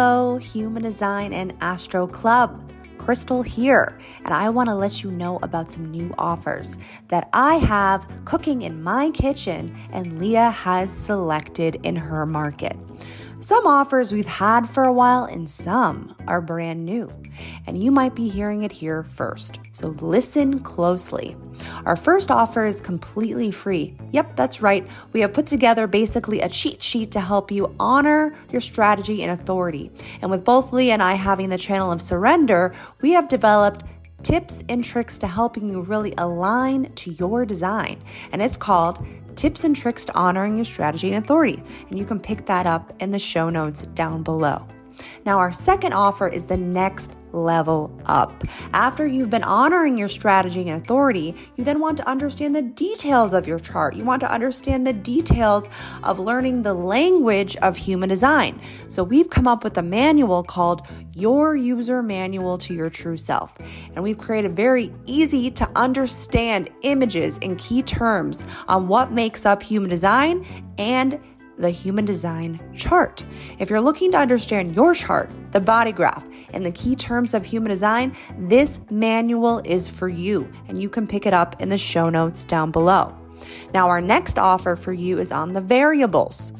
Hello, Human Design and Astro Club. Krystle here, and I want to let you know about some new offers that I have cooking in my kitchen and Leah has selected in her market. Some offers we've had for a while, and some are brand new. And you might be hearing it here first. So listen closely. Our first offer is completely free. Yep, that's right. We have put together basically a cheat sheet to help you honor your strategy and authority. And with both Leah and I having the channel of surrender, we have developed tips and tricks to helping you really align to your design. And it's called tips and tricks to honoring your strategy and authority. And you can pick that up in the show notes down below. Now, our second offer is the next level up. After you've been honoring your strategy and authority, you then want to understand the details of your chart. You want to understand the details of learning the language of human design. So, we've come up with a manual called Your User Manual to Your True Self. And we've created very easy to understand images and key terms on what makes up human design and the human design chart. If you're looking to understand your chart, the body graph, and the key terms of human design, this manual is for you, and you can pick it up in the show notes down below. Now, our next offer for you is on the variables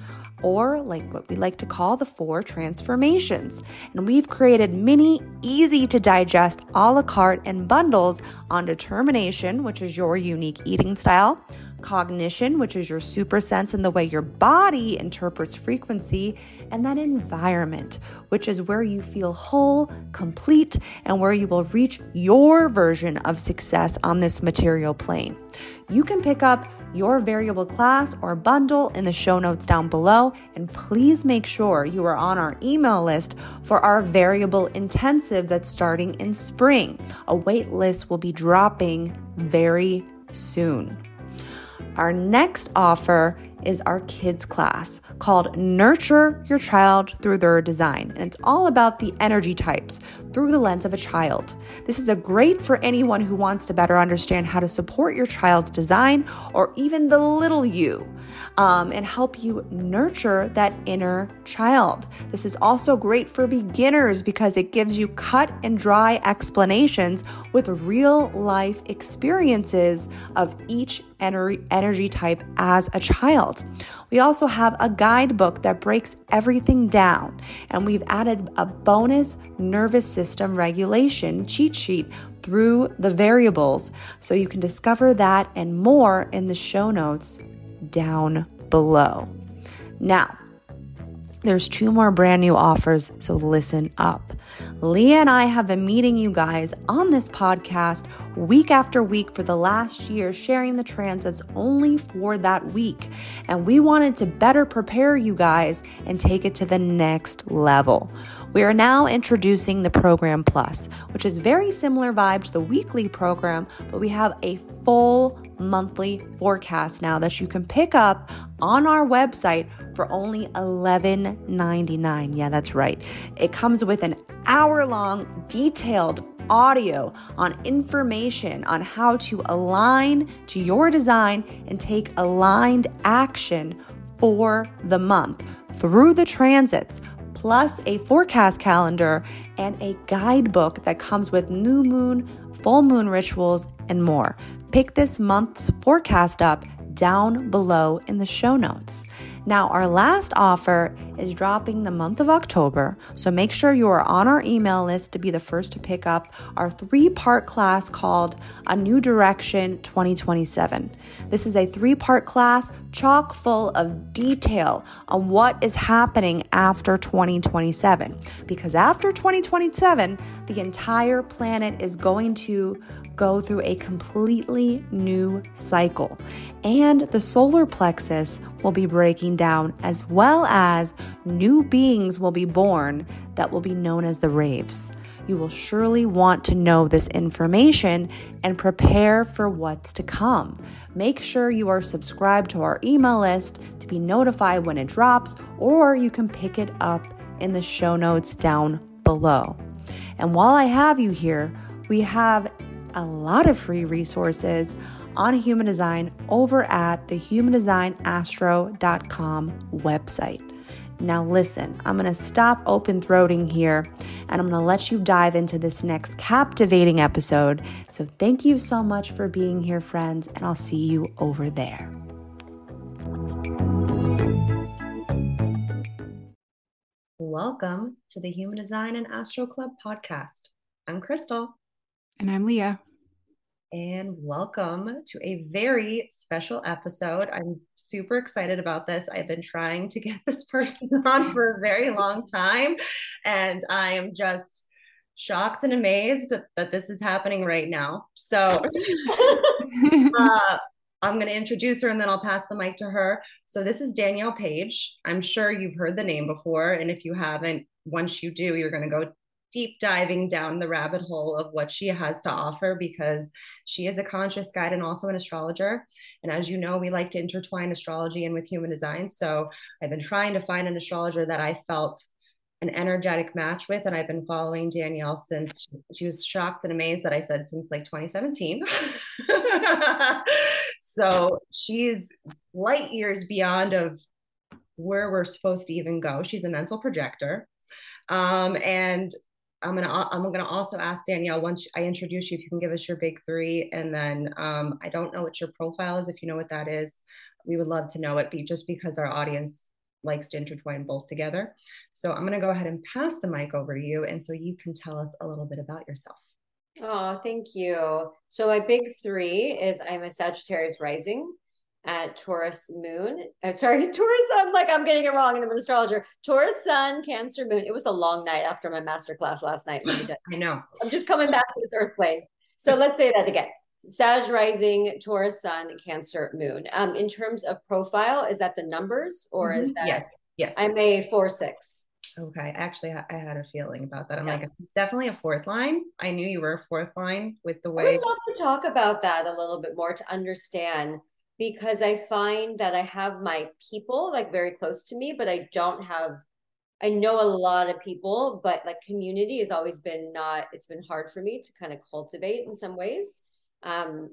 or like what we like to call the four transformations. And we've created many easy to digest a la carte and bundles on determination, which is your unique eating style, cognition, which is your super sense and the way your body interprets frequency, and then environment, which is where you feel whole, complete, and where you will reach your version of success on this material plane. You can pick up your variable class or bundle in the show notes down below. And please make sure you are on our email list for our variable intensive that's starting in spring. A wait list will be dropping very soon. Our next offer is our kids class called Nurture Your Child Through Their Design. And it's all about the energy types through the lens of a child. This is a great for anyone who wants to better understand how to support your child's design or even the little you um, and help you nurture that inner child. This is also great for beginners because it gives you cut and dry explanations with real life experiences of each energy type as a child. We also have a guidebook that breaks everything down, and we've added a bonus nervous system regulation cheat sheet through the variables so you can discover that and more in the show notes down below. Now, there's two more brand new offers, so listen up. Leah and I have been meeting you guys on this podcast week after week for the last year, sharing the transits only for that week. And we wanted to better prepare you guys and take it to the next level. We are now introducing the Program Plus, which is very similar vibe to the weekly program, but we have a full monthly forecast now that you can pick up on our website for only $11.99. Yeah, that's right. It comes with an hour long detailed audio on information on how to align to your design and take aligned action for the month through the transits, plus a forecast calendar and a guidebook that comes with new moon, full moon rituals, and more. Pick this month's forecast up down below in the show notes. Now, our last offer is dropping the month of October, so make sure you are on our email list to be the first to pick up our three part class called A New Direction 2027. This is a three part class chock full of detail on what is happening after 2027. Because after 2027, the entire planet is going to go through a completely new cycle. And the solar plexus will be breaking down, as well as new beings will be born that will be known as the raves. You will surely want to know this information and prepare for what's to come. Make sure you are subscribed to our email list to be notified when it drops, or you can pick it up in the show notes down below. And while I have you here, we have a lot of free resources on human design over at the humandesignastro.com website. Now, listen, I'm going to stop open throating here and I'm going to let you dive into this next captivating episode. So, thank you so much for being here, friends, and I'll see you over there. Welcome to the Human Design and Astro Club podcast. I'm Krystle. And I'm Leah and welcome to a very special episode. I'm super excited about this. I've been trying to get this person on for a very long time, and I am just shocked and amazed that this is happening right now. So, uh, I'm going to introduce her and then I'll pass the mic to her. So, this is Danielle Paige. I'm sure you've heard the name before. And if you haven't, once you do, you're going to go deep diving down the rabbit hole of what she has to offer because she is a conscious guide and also an astrologer. And as you know, we like to intertwine astrology and with human design. So I've been trying to find an astrologer that I felt an energetic match with. And I've been following Danielle since she was shocked and amazed that I said since like 2017. so she's light years beyond of where we're supposed to even go. She's a mental projector. Um, and I'm gonna I'm gonna also ask Danielle once I introduce you if you can give us your big three, and then um, I don't know what your profile is. If you know what that is, we would love to know it. Be just because our audience likes to intertwine both together. So I'm gonna go ahead and pass the mic over to you, and so you can tell us a little bit about yourself. Oh, thank you. So my big three is I'm a Sagittarius rising at Taurus moon. Uh, sorry, Taurus. I'm like, I'm getting it wrong. And I'm an astrologer. Taurus sun, Cancer moon. It was a long night after my master class last night. I know. I'm just coming back to this earth plane. So let's say that again. Sag rising, Taurus sun, Cancer moon. Um, in terms of profile, is that the numbers or mm-hmm. is that? Yes. Yes. I'm a four six. Okay. Actually, I had a feeling about that. I'm yeah. like, it's definitely a fourth line. I knew you were a fourth line with the way. I would love to talk about that a little bit more to understand because I find that I have my people like very close to me, but I don't have I know a lot of people, but like community has always been not it's been hard for me to kind of cultivate in some ways. Um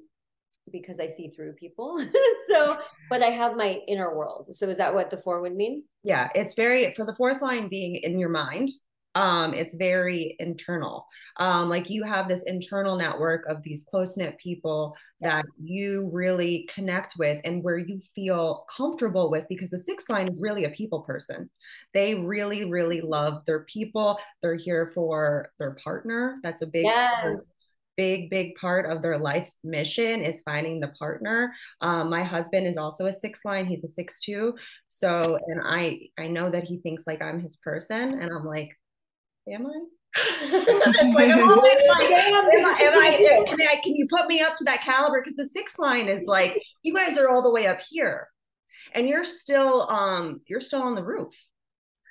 because I see through people. so, but I have my inner world. So is that what the four would mean? Yeah, it's very for the fourth line being in your mind um, it's very internal. Um, like you have this internal network of these close knit people that you really connect with and where you feel comfortable with because the sixth line is really a people person. They really, really love their people. They're here for their partner. That's a big yes big big part of their life's mission is finding the partner um, my husband is also a six line he's a six two so and i i know that he thinks like i'm his person and i'm like am I? like, I'm always like, am I, am I, can, I, can you put me up to that caliber? Because the sixth line is like, you guys are all the way up here and you're still, um, you're still on the roof.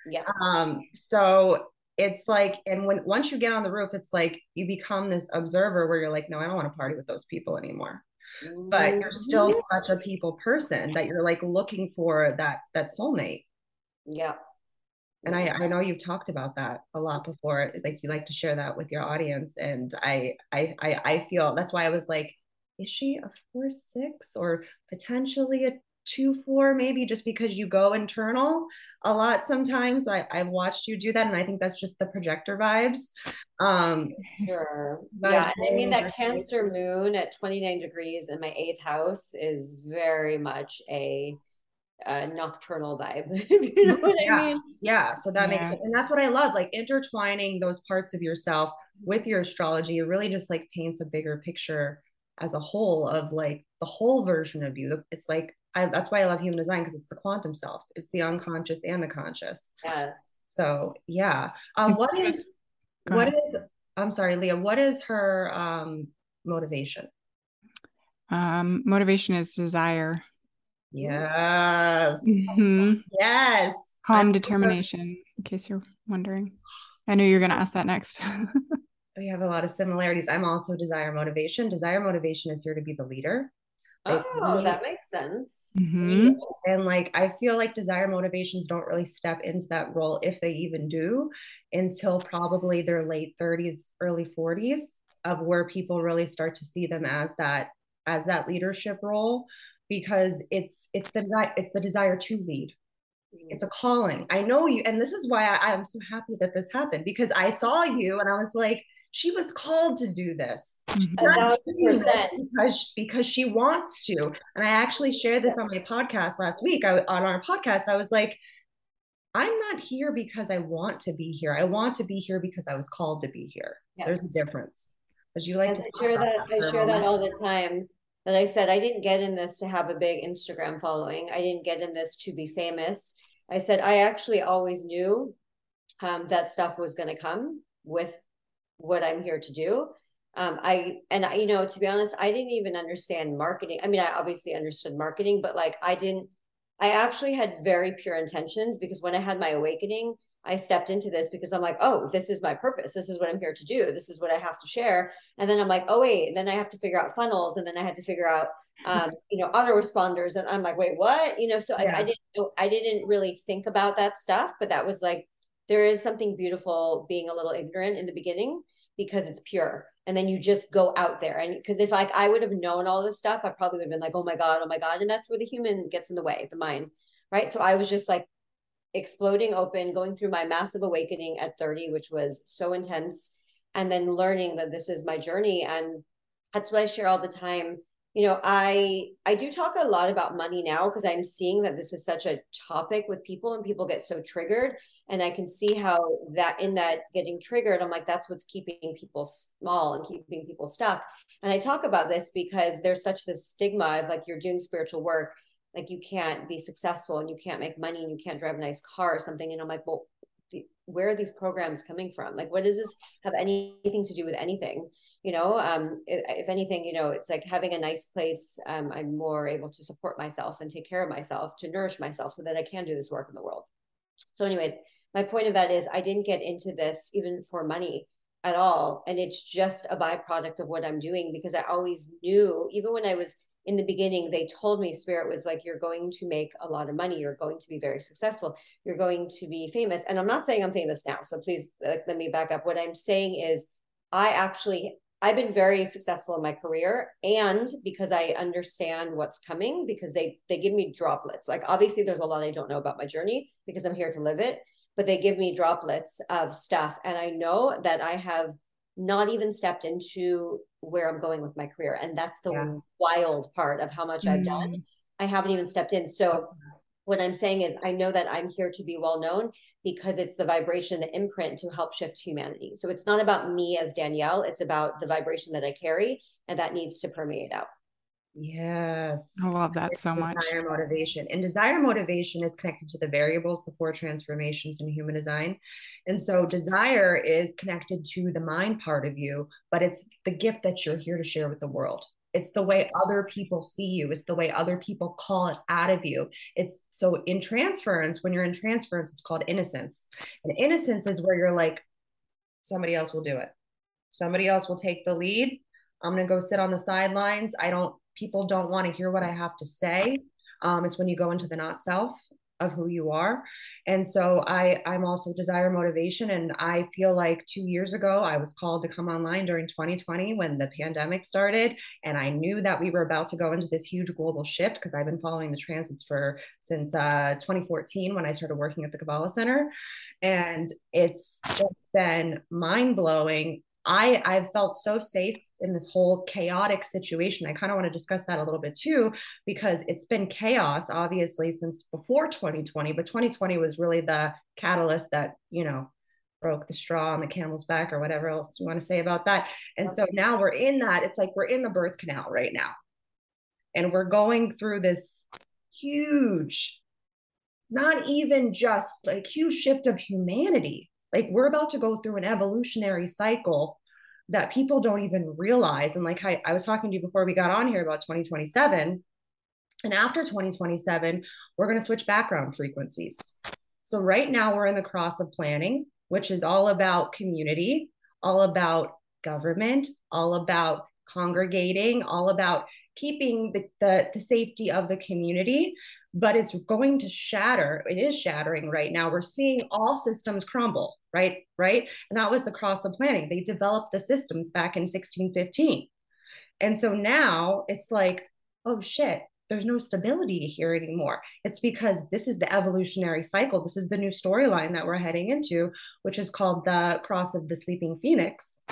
Yeah. Um, so it's like, and when, once you get on the roof, it's like you become this observer where you're like, no, I don't want to party with those people anymore. But you're still mm-hmm. such a people person that you're like looking for that, that soulmate. Yeah and I, I know you've talked about that a lot before like you like to share that with your audience and I, I i i feel that's why i was like is she a four six or potentially a two four? Maybe just because you go internal a lot sometimes. I, i've watched you do that and i think that's just the projector vibes. Um sure. yeah i mean that cancer moon at 29 degrees in my eighth house is very much a uh, nocturnal vibe. you know what yeah. I mean? Yeah. So that yeah. makes sense. And that's what I love, like intertwining those parts of yourself with your astrology. It really just like paints a bigger picture as a whole of like the whole version of you. It's like I, that's why I love human design because it's the quantum self. It's the unconscious and the conscious. Yes. So yeah. Um, what is what is I'm sorry, Leah. What is her um motivation? Um, motivation is desire. Yes. Mhm. Yes. Calm I- determination, in case you're wondering. I knew you were going to ask that next. We have a lot of similarities. I'm also desire motivation. Desire motivation is here to be the leader. Like, Oh, we- that makes sense. Mhm. And like, I feel like desire motivations don't really step into that role, if they even do, until probably their late 30s, early 40s, of where people really start to see them as that as that leadership role, because it's it's the desire it's the desire to lead. It's a calling. I know you, and this is why I, I'm so happy that this happened because I saw you and I was like, she was called to do this Mhm. A not thousand doing this because because she wants to and i actually shared this on my podcast last week I, on our podcast i was like i'm not here because i want to be here i want to be here because i was called to be here there's a difference would you like to I share about that. i share that all the time. That I said I didn't get in this to have a big Instagram following. I didn't get in this to be famous. I said I actually always knew um, that stuff was going to come with what I'm here to do. Um, I and I, you know, to be honest, I didn't even understand marketing. I mean, I obviously understood marketing, but like I didn't. I actually had very pure intentions because when I had my awakening, I stepped into this because I'm like, oh, this is my purpose. This is what I'm here to do. This is what I have to share. And then I'm like, oh wait, and then I have to figure out funnels, and then I had to figure out, um, you know, autoresponders, and I'm like, wait, what? You know, so Yeah. I didn't, know- I didn't really think about that stuff, but that was like, there is something beautiful being a little ignorant in the beginning because it's pure, and then you just go out there, and because if like I would have known all this stuff, I probably would have been like, oh my god, oh my god, and that's where the human gets in the way, the mind, right? So I was just like exploding open, going through my massive awakening at 30, which was so intense, and then learning that this is my journey. And that's what I share all the time. You know, I I do talk a lot about money now because I'm seeing that this is such a topic with people and people get so triggered. And I can see how that in that getting triggered, I'm like, that's what's keeping people small and keeping people stuck. And I talk about this because there's such this stigma of like you're doing spiritual work like you can't be successful and you can't make money and you can't drive a nice car or something. And i'm like well where are these programs coming from? Like what does this have anything to do with anything? You know um if, anything you know it's like having a nice place um i'm more able to support myself and take care of myself to nourish myself so that i can do this work in the world. So anyways my point of that is i didn't get into this even for money at all. And it's just a byproduct of what i'm doing because i always knew even when i was in the beginning they told me spirit was like you're going to make a lot of money. You're going to be very successful. You're going to be famous. And i'm not saying i'm famous now so please let me back up. What i'm saying is i actually i've been very successful in my career and because i understand what's coming because they they give me droplets. Like obviously there's a lot i don't know about my journey because i'm here to live it but they give me droplets of stuff. And i know that i have not even stepped into where I'm going with my career. And that's the Yeah. wild part of how much I've done. Mm. I haven't even stepped in. So what I'm saying is I know that I'm here to be well known because it's the vibration, the imprint to help shift humanity. So it's not about me as Danielle, it's about the vibration that I carry and that needs to permeate out. Yes. I love that It's so much. Desire motivation. And desire motivation is connected to the variables, the four transformations in human design. And so desire is connected to the mind part of you, but it's the gift that you're here to share with the world. It's the way other people see you. It's the way other people call it out of you. It's so in transference, when you're in transference, it's called innocence. And innocence is where you're like, somebody else will do it. Somebody else will take the lead. I'm going to go sit on the sidelines. I don't, people don't want to hear what I have to say. Um, it's when you go into the not self of who you are. And so I, I'm also desire motivation. And I feel like two years ago, I was called to come online during 2020 when the pandemic started. And I knew that we were about to go into this huge global shift because I've been following the transits for since uh, 2014 when I started working at the Kabbalah Center. And it's just been mind blowing I I've felt so safe in this whole chaotic situation. I kind of want to discuss that a little bit too because it's been chaos obviously since before 2020, but 2020 was really the catalyst that, you know, broke the straw on the camel's back or whatever else you want to say about that. And so now we're in that. It's like we're in the birth canal right now. And we're going through this huge not even just like huge shift of humanity like we're about to go through an evolutionary cycle that people don't even realize. And like I, I was talking to you before we got on here about 2027. And after 2027, we're going to switch background frequencies. So right now we're in the cross of planning, which is all about community, all about government, all about congregating, all about keeping the, the, the safety of the community but it's going to shatter it is shattering right now. We're seeing all systems crumble right right? And that was the cross of planning. They developed the systems back in 1615 and so now it's like oh shit there's no stability here anymore. It's because this is the evolutionary cycle. This is the new storyline that we're heading into which is called the cross of the sleeping phoenix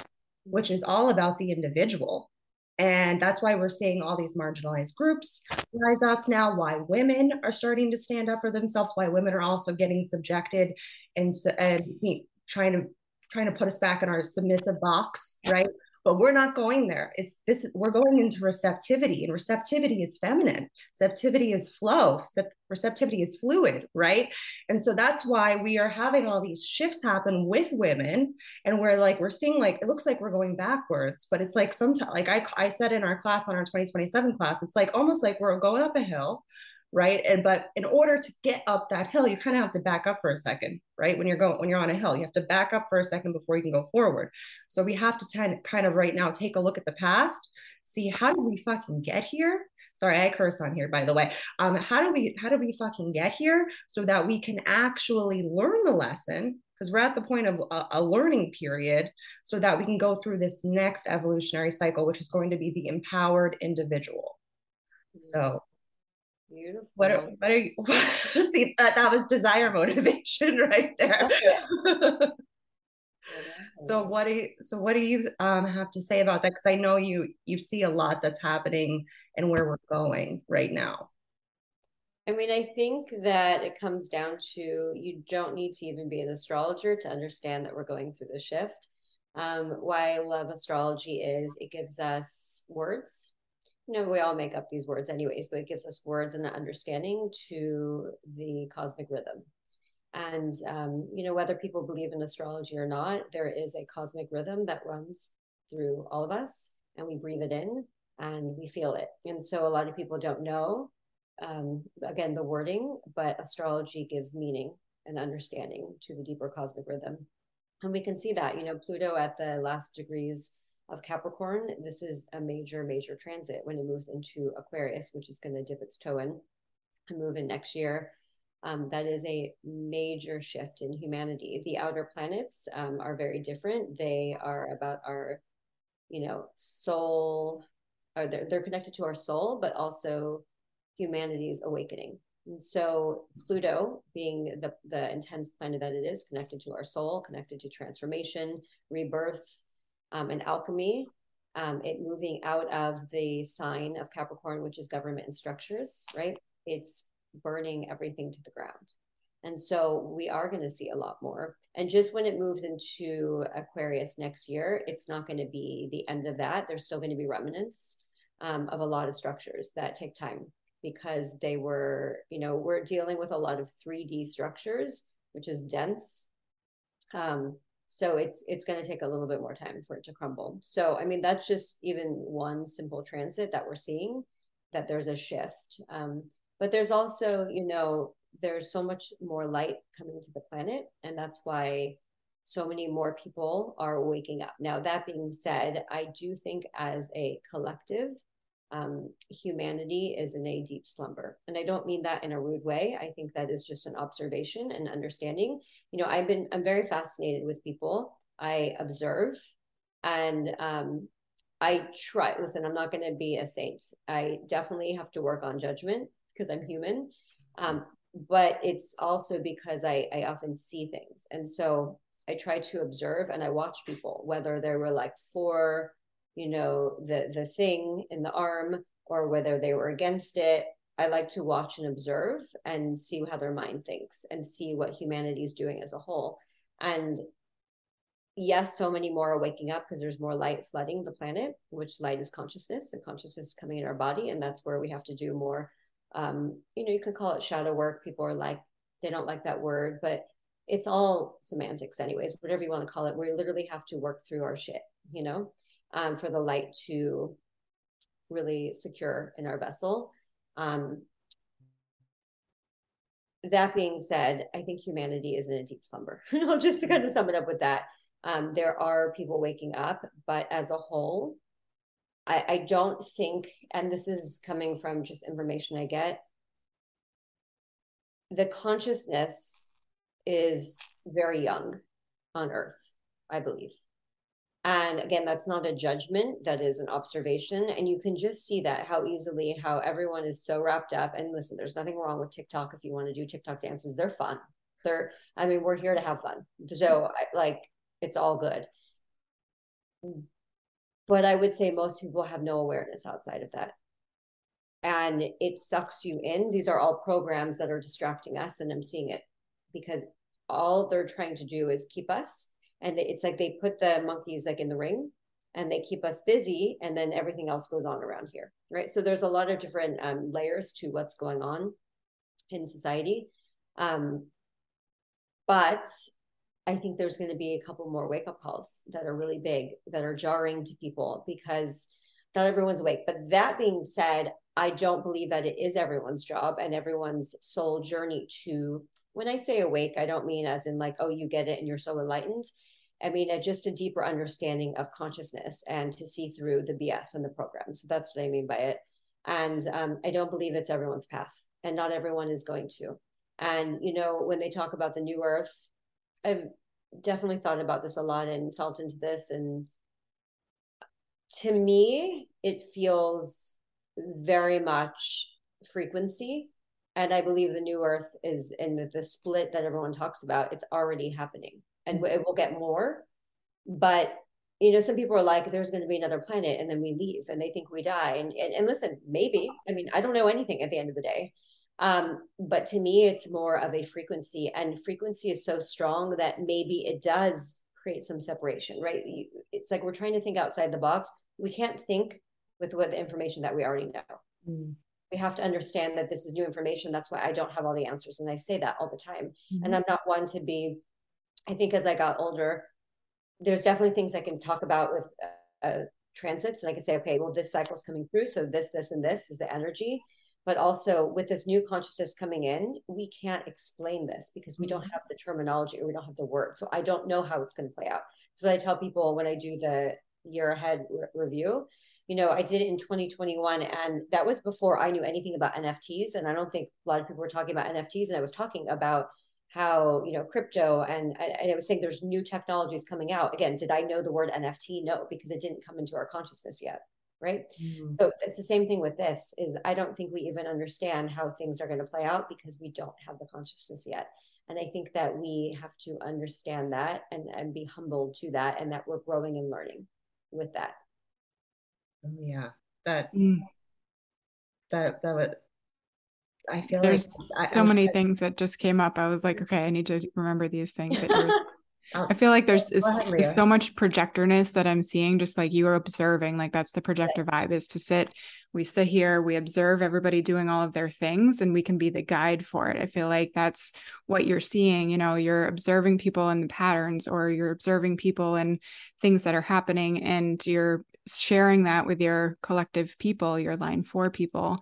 which is all about the individual and that's why we're seeing all these marginalized groups rise up now, why women are starting to stand up for themselves, why women are also getting subjected and, and trying to trying to put us back in our submissive box, right? But we're not going there. It's this we're going into receptivity and receptivity is feminine. Receptivity is flow. Receptivity is fluid right? And so that's why we are having all these shifts happen with women and we're like we're seeing like it looks like we're going backwards but it's like sometimes like I, I said in our class on our 2027 class it's like almost like we're going up a hill right? And but in order to get up that hill you kind of have to back up for a second right? When you're going when you're on a hill you have to back up for a second before you can go forward. So we have to kind of right now take a look at the past see how did we fucking get here? Sorry i curse on here by the way. Um how do we how do we fucking get here so that we can actually learn the lesson? Because we're at the point of a, a, learning period so that we can go through this next evolutionary cycle which is going to be the empowered individual. So Beautiful. What are, what are you see that that was desire motivation right there. so what do you so what do you um, have to say about that? Because I know you you see a lot that's happening and where we're going right now. I mean, I think that it comes down to you don't need to even be an astrologer to understand that we're going through the shift. Um, why I love astrology is it gives us words you know, we all make up these words anyways, but it gives us words and an understanding to the cosmic rhythm. And, um, you know, whether people believe in astrology or not, there is a cosmic rhythm that runs through all of us and we breathe it in and we feel it. And so a lot of people don't know, um, again, the wording, but astrology gives meaning and understanding to the deeper cosmic rhythm. And we can see that, you know, Pluto at the last degrees of Capricorn, this is a major, major transit when it moves into Aquarius, which is going to dip its toe in and move in next year. Um, that is a major shift in humanity. The outer planets um, are very different. They are about our, you know, soul, or they're, they're connected to our soul, but also humanity's awakening. And so Pluto, being the, the intense planet that it is, connected to our soul, connected to transformation, rebirth, um, and alchemy, um, it moving out of the sign of Capricorn, which is government and structures, right? It's burning everything to the ground. And so we are going to see a lot more. And just when it moves into Aquarius next year, it's not going to be the end of that. There's still going to be remnants um, of a lot of structures that take time because they were, you know, we're dealing with a lot of 3D structures, which is dense. Um, so it's it's going to take a little bit more time for it to crumble. So i mean that's just even one simple transit that we're seeing that there's a shift. Um, but there's also you know there's so much more light coming to the planet and that's why so many more people are waking up. Now that being said i do think as a collective um, humanity is in a deep slumber. And I don't mean that in a rude way. I think that is just an observation and understanding. You know, I've been, I'm very fascinated with people. I observe and um, I try, listen, I'm not going to be a saint. I definitely have to work on judgment because I'm human. Um, but it's also because I, I often see things. And so I try to observe and I watch people, whether they were like for you know the the thing in the arm or whether they were against it i like to watch and observe and see how their mind thinks and see what humanity is doing as a whole. And yes so many more are waking up because there's more light flooding the planet which light is consciousness and consciousness is coming in our body. And that's where we have to do more um, you know you can call it shadow work. People are like they don't like that word but it's all semantics anyways whatever you want to call it. We literally have to work through our shit you know, um, for the light to really secure in our vessel. Um, that being said, I think humanity is in a deep slumber. just to kind of sum it up with that, um, there are people waking up, but as a whole, I, I don't think, and this is coming from just information I get, the consciousness is very young on earth, I believe. And again, that's not a judgment, that is an observation. And you can just see that how easily, how everyone is so wrapped up. And listen, there's nothing wrong with TikTok if you want to do TikTok dances, they're fun. They're, I mean, we're here to have fun. So, like, it's all good. But I would say most people have no awareness outside of that. And it sucks you in. These are all programs that are distracting us. And I'm seeing it because all they're trying to do is keep us and it's like they put the monkeys like in the ring and they keep us busy and then everything else goes on around here right? So there's a lot of different um, layers to what's going on in society. Um, but i think there's going to be a couple more wake up calls that are really big that are jarring to people because not everyone's awake. But that being said i don't believe that it is everyone's job and everyone's soul journey to when i say awake i don't mean as in like oh you get it and you're so enlightened I mean, a, just a deeper understanding of consciousness and to see through the BS and the program. So that's what I mean by it. And um, I don't believe it's everyone's path, and not everyone is going to. And, you know, when they talk about the new earth, I've definitely thought about this a lot and felt into this. And to me, it feels very much frequency. And I believe the new earth is in the split that everyone talks about, it's already happening and it will get more. But you know, some people are like, there's going to be another planet, and then we leave, and they think we die. And and, and listen, maybe. I mean, I don't know anything at the end of the day. Um, but to me, it's more of a frequency, and frequency is so strong that maybe it does create some separation, right? It's like we're trying to think outside the box. We can't think with what the information that we already know. Mm. We have to understand that this is new information. That's why I don't have all the answers, and I say that all the time. Mm-hmm. And I'm not one to be I think as I got older, there's definitely things I can talk about with uh, transits, and I can say, okay, well, this cycle's coming through, so this, this, and this is the energy. But also with this new consciousness coming in, we can't explain this because we don't mm-hmm. have the terminology or we don't have the word. So I don't know how it's going to play out. It's what I tell people when I do the year ahead re- review. You know, I did it in 2021, and that was before I knew anything about NFTs. And I don't think a lot of people were talking about NFTs. And I was talking about how you know crypto and, and I was saying there's new technologies coming out. Again, did I know the word NFT? No, because it didn't come into our consciousness yet. Right. Mm-hmm. So it's the same thing with this is I don't think we even understand how things are going to play out because we don't have the consciousness yet. And I think that we have to understand that and, and be humbled to that and that we're growing and learning with that. Oh yeah. That mm. that that would I feel there's like so I, many I, things that just came up. I was like, okay, I need to remember these things. Oh, I feel like there's, is, ahead, so much projectorness that I'm seeing, just like you are observing. Like that's the projector vibe is to sit. We sit here, we observe everybody doing all of their things, and we can be the guide for it. I feel like that's what you're seeing. You know, you're observing people and the patterns, or you're observing people and things that are happening, and you're sharing that with your collective people, your line four people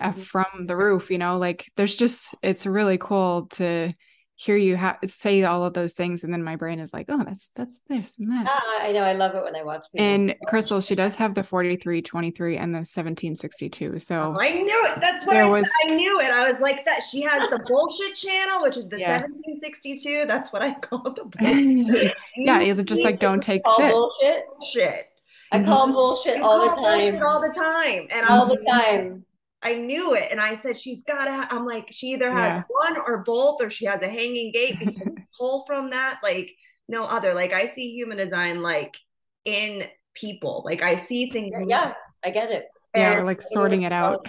uh, mm-hmm. from the roof you know like there's just it's really cool to hear you ha- say all of those things and then my brain is like oh that's that's this and that. Ah, i know i love it when i watch and Krystle she does have the 4323 and the 1762 so oh, i knew it. That's what I, was, I knew it. I was like that. She has the bullshit channel which is the yeah. 1762 that's what i call the bullshit. yeah you just like don't take shit. bullshit? Shit I call mm-hmm. bullshit all the time. all the time, and all I'm, the time. I knew it. And I said, she's got to, ha-. I'm like, she either has yeah. one or both, or she has a hanging gate. Because pull from that, like no other. Like I see human design like in people. Like I see things. Yeah, yeah I get it. Yeah, like sorting it out.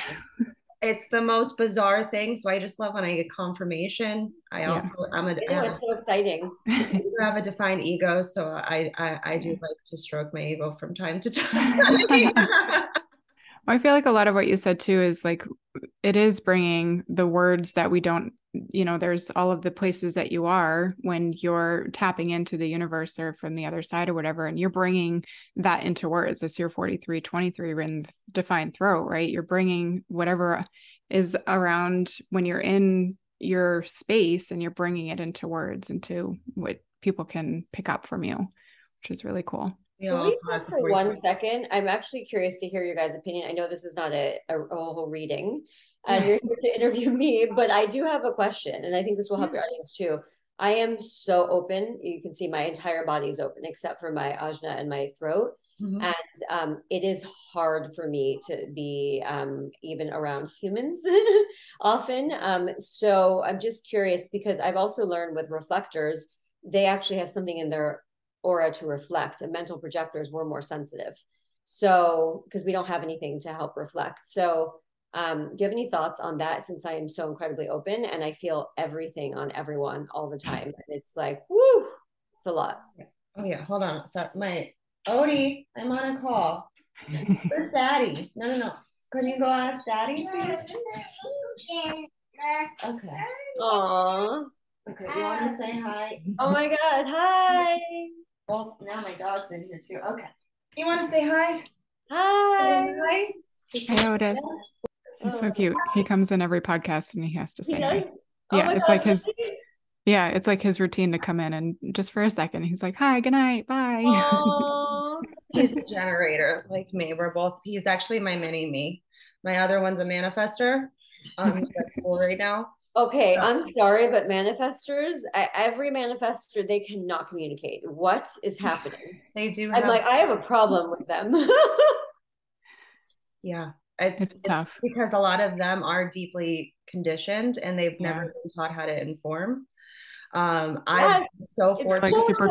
It's the most bizarre thing. So I just love when I get confirmation. I yeah. also, I'm a, I it's so exciting. I have a defined ego. So I, I, I do like to stroke my ego from time to time. I feel like a lot of what you said too is like it is bringing the words that we don't you know there's all of the places that you are when you're tapping into the universe or from the other side or whatever and you're bringing that into words it's your 43 23 written defined throat right you're bringing whatever is around when you're in your space and you're bringing it into words into what people can pick up from you which is really cool can we talk for one second? I'm actually curious to hear your guys' opinion. I know this is not a, a, a whole reading, and you're here to interview me, but I do have a question, and I think this will help your audience too. I am so open. You can see my entire body is open except for my ajna and my throat. Mm-hmm. And um, it is hard for me to be um, even around humans often. Um, so I'm just curious because I've also learned with reflectors, they actually have something in their aura to reflect, and mental projectors were more sensitive. So, because we don't have anything to help reflect. So, um, do you have any thoughts on that since I am so incredibly open and I feel everything on everyone all the time? And it's like, whoo, it's a lot. Oh yeah, hold on. Sorry, my Odie, I'm on a call. Where's Daddy? No, no, no. Can you go ask Daddy? Okay. Aww. Okay. You want to say hi? Oh my God! Hi. Well, now my dog's in here too. Okay. You want to say hi? Hi. Hi. Hi, Otis. He's so cute. He comes in every podcast and he has to say hi. Oh yeah, it's God, like his yeah, it's like his routine to come in and just for a second he's like, "Hi, good night, bye." he's a generator like me. We're both. He's actually my mini me. My other one's a manifester. Um, he's at school right now. Okay, I'm sorry, but manifestors, every manifester, they cannot communicate. What is happening? They do. I'm like, I have a problem with them. yeah, it's, it's, tough because a lot of them are deeply conditioned and they've yeah. never been taught how to inform. Um, I'm so fortunate. Like super,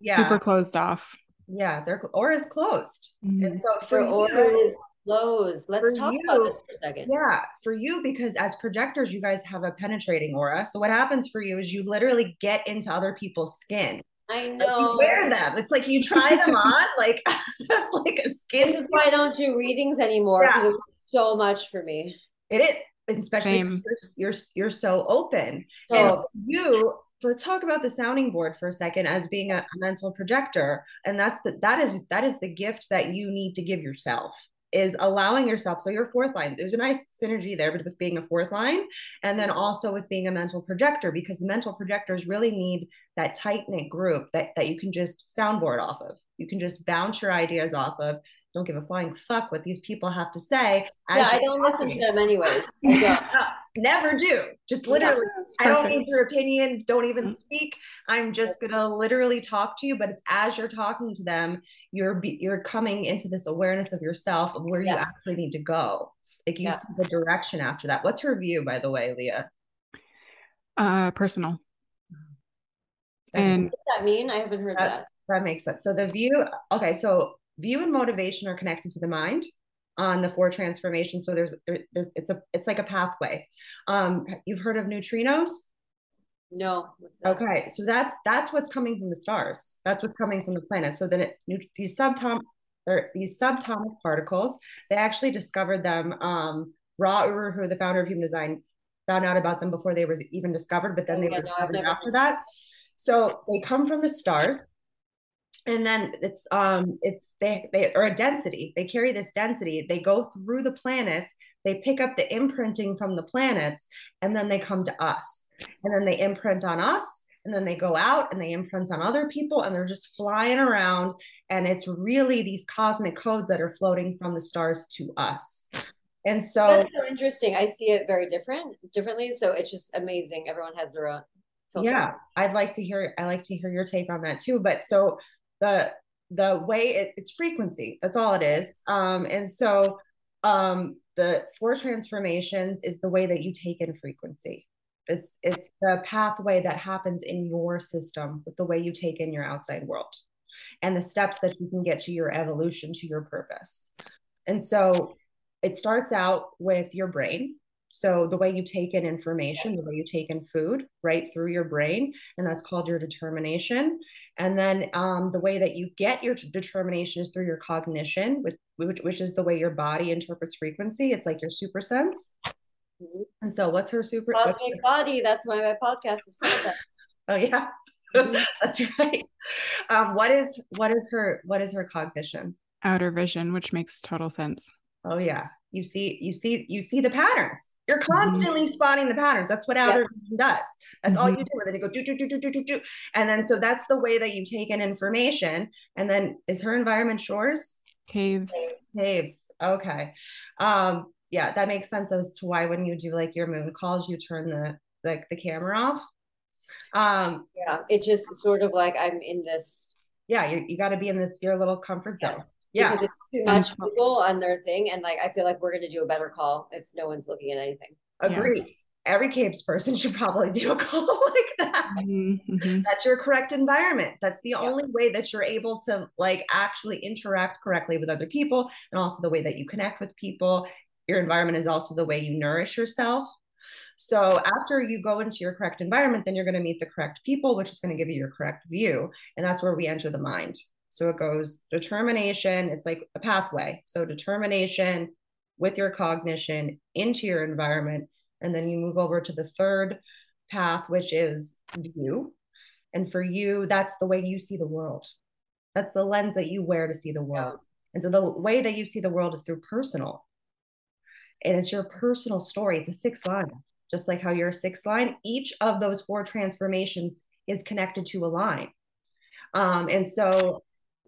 yeah. super closed off. Yeah, they're or is closed. Mm-hmm. And so for, for you, is closed. Let's talk you, about this for a second. Yeah, for you because as projectors, you guys have a penetrating aura. So what happens for you is you literally get into other people's skin. I know. Like you wear them. It's like you try them on, like it's like a skin. This is why I don't do readings anymore because yeah. so much for me. It is, especially you're, you're, you're so open. Oh. And you let's talk about the sounding board for a second as being a, a mental projector and that's the that is that is the gift that you need to give yourself is allowing yourself so your fourth line there's a nice synergy there with being a fourth line and then mm-hmm. also with being a mental projector because mental projectors really need that tight knit group that that you can just soundboard off of. You can just bounce your ideas off of don't give a flying fuck what these people have to say. Yeah, I don't listen to them anyways. Never do. Just literally, yeah, I don't need your opinion. Don't even mm-hmm. speak. I'm just gonna literally talk to you. But it's as you're talking to them, you're you're coming into this awareness of yourself of where yeah. you actually need to go. Like you yeah. see the direction after that. What's her view, by the way, Leah? Uh, personal. And what does that mean? I haven't heard that. That, that makes sense. So the view. Okay, so view and motivation are connected to the mind on the four transformations. So there's there's it's a it's like a pathway. Um, you've heard of neutrinos? No. Okay, so that's that's what's coming from the stars. That's what's coming from the planet. So then it, these subatomic or these subatomic particles, they actually discovered them. Um, Ra Uru Hu the founder of human design, found out about them before they were even discovered, but then oh, they were discovered after that. So they come from the stars and then it's um it's they they are a density. They carry this density. They go through the planets. They pick up the imprinting from the planets and then they come to us. And then they imprint on us and then they go out and they imprint on other people and they're just flying around. And it's really these cosmic codes that are floating from the stars to us. And so That's so interesting. I see it very different differently. So it's just amazing. Everyone has their own filter. yeah. I'd like to hear i like to hear your take on that too. But so the the way it, it's frequency. That's all it is. Um and so um the four transformations is the way that you take in frequency. It's it's the pathway that happens in your system with the way you take in your outside world and the steps that you can get to your evolution to your purpose. And so it starts out with your brain so the way you take in information, the way you take in food, right through your brain, and that's called your determination. And then um, the way that you get your determination is through your cognition, which, which, which is the way your body interprets frequency. It's like your super sense. Mm-hmm. And so, what's her super cosmic body? That's why my podcast is called that. oh yeah, mm-hmm. that's right. Um, what is what is her what is her cognition? Outer vision, which makes total sense. Oh yeah, you see you see you see the patterns. You're mm-hmm. constantly mm-hmm. spotting the patterns. That's what outer vision does. That's mm-hmm. all you do. And then you go do do do do do do do. And then so that's the way that you take in information. And then is her environment shores caves. Caves. Okay. Um yeah that makes sense as to why when you do like your moon calls you turn the like the camera off? Um yeah it just sort of like i'm in this yeah you, you got to be in this your little comfort zone. yes yeah because it's too much people on their thing and like i feel like we're going to do a better call if no one's looking at anything agree yeah. every caves person should probably do a call like that mm-hmm. mm-hmm. that's your correct environment that's the yeah. only way that you're able to like actually interact correctly with other people and also the way that you connect with people your environment is also the way you nourish yourself so after you go into your correct environment, then you're going to meet the correct people, which is going to give you your correct view. And that's where we enter the mind. So it goes determination, it's like a pathway. So determination with your cognition into your environment. And then you move over to the third path, which is view. And for you, that's the way you see the world. That's the lens that you wear to see the world. And so the way that you see the world is through personal. And it's your personal story. It's a six line, just like how you're a six line. Each of those four transformations is connected to a line. Um, and so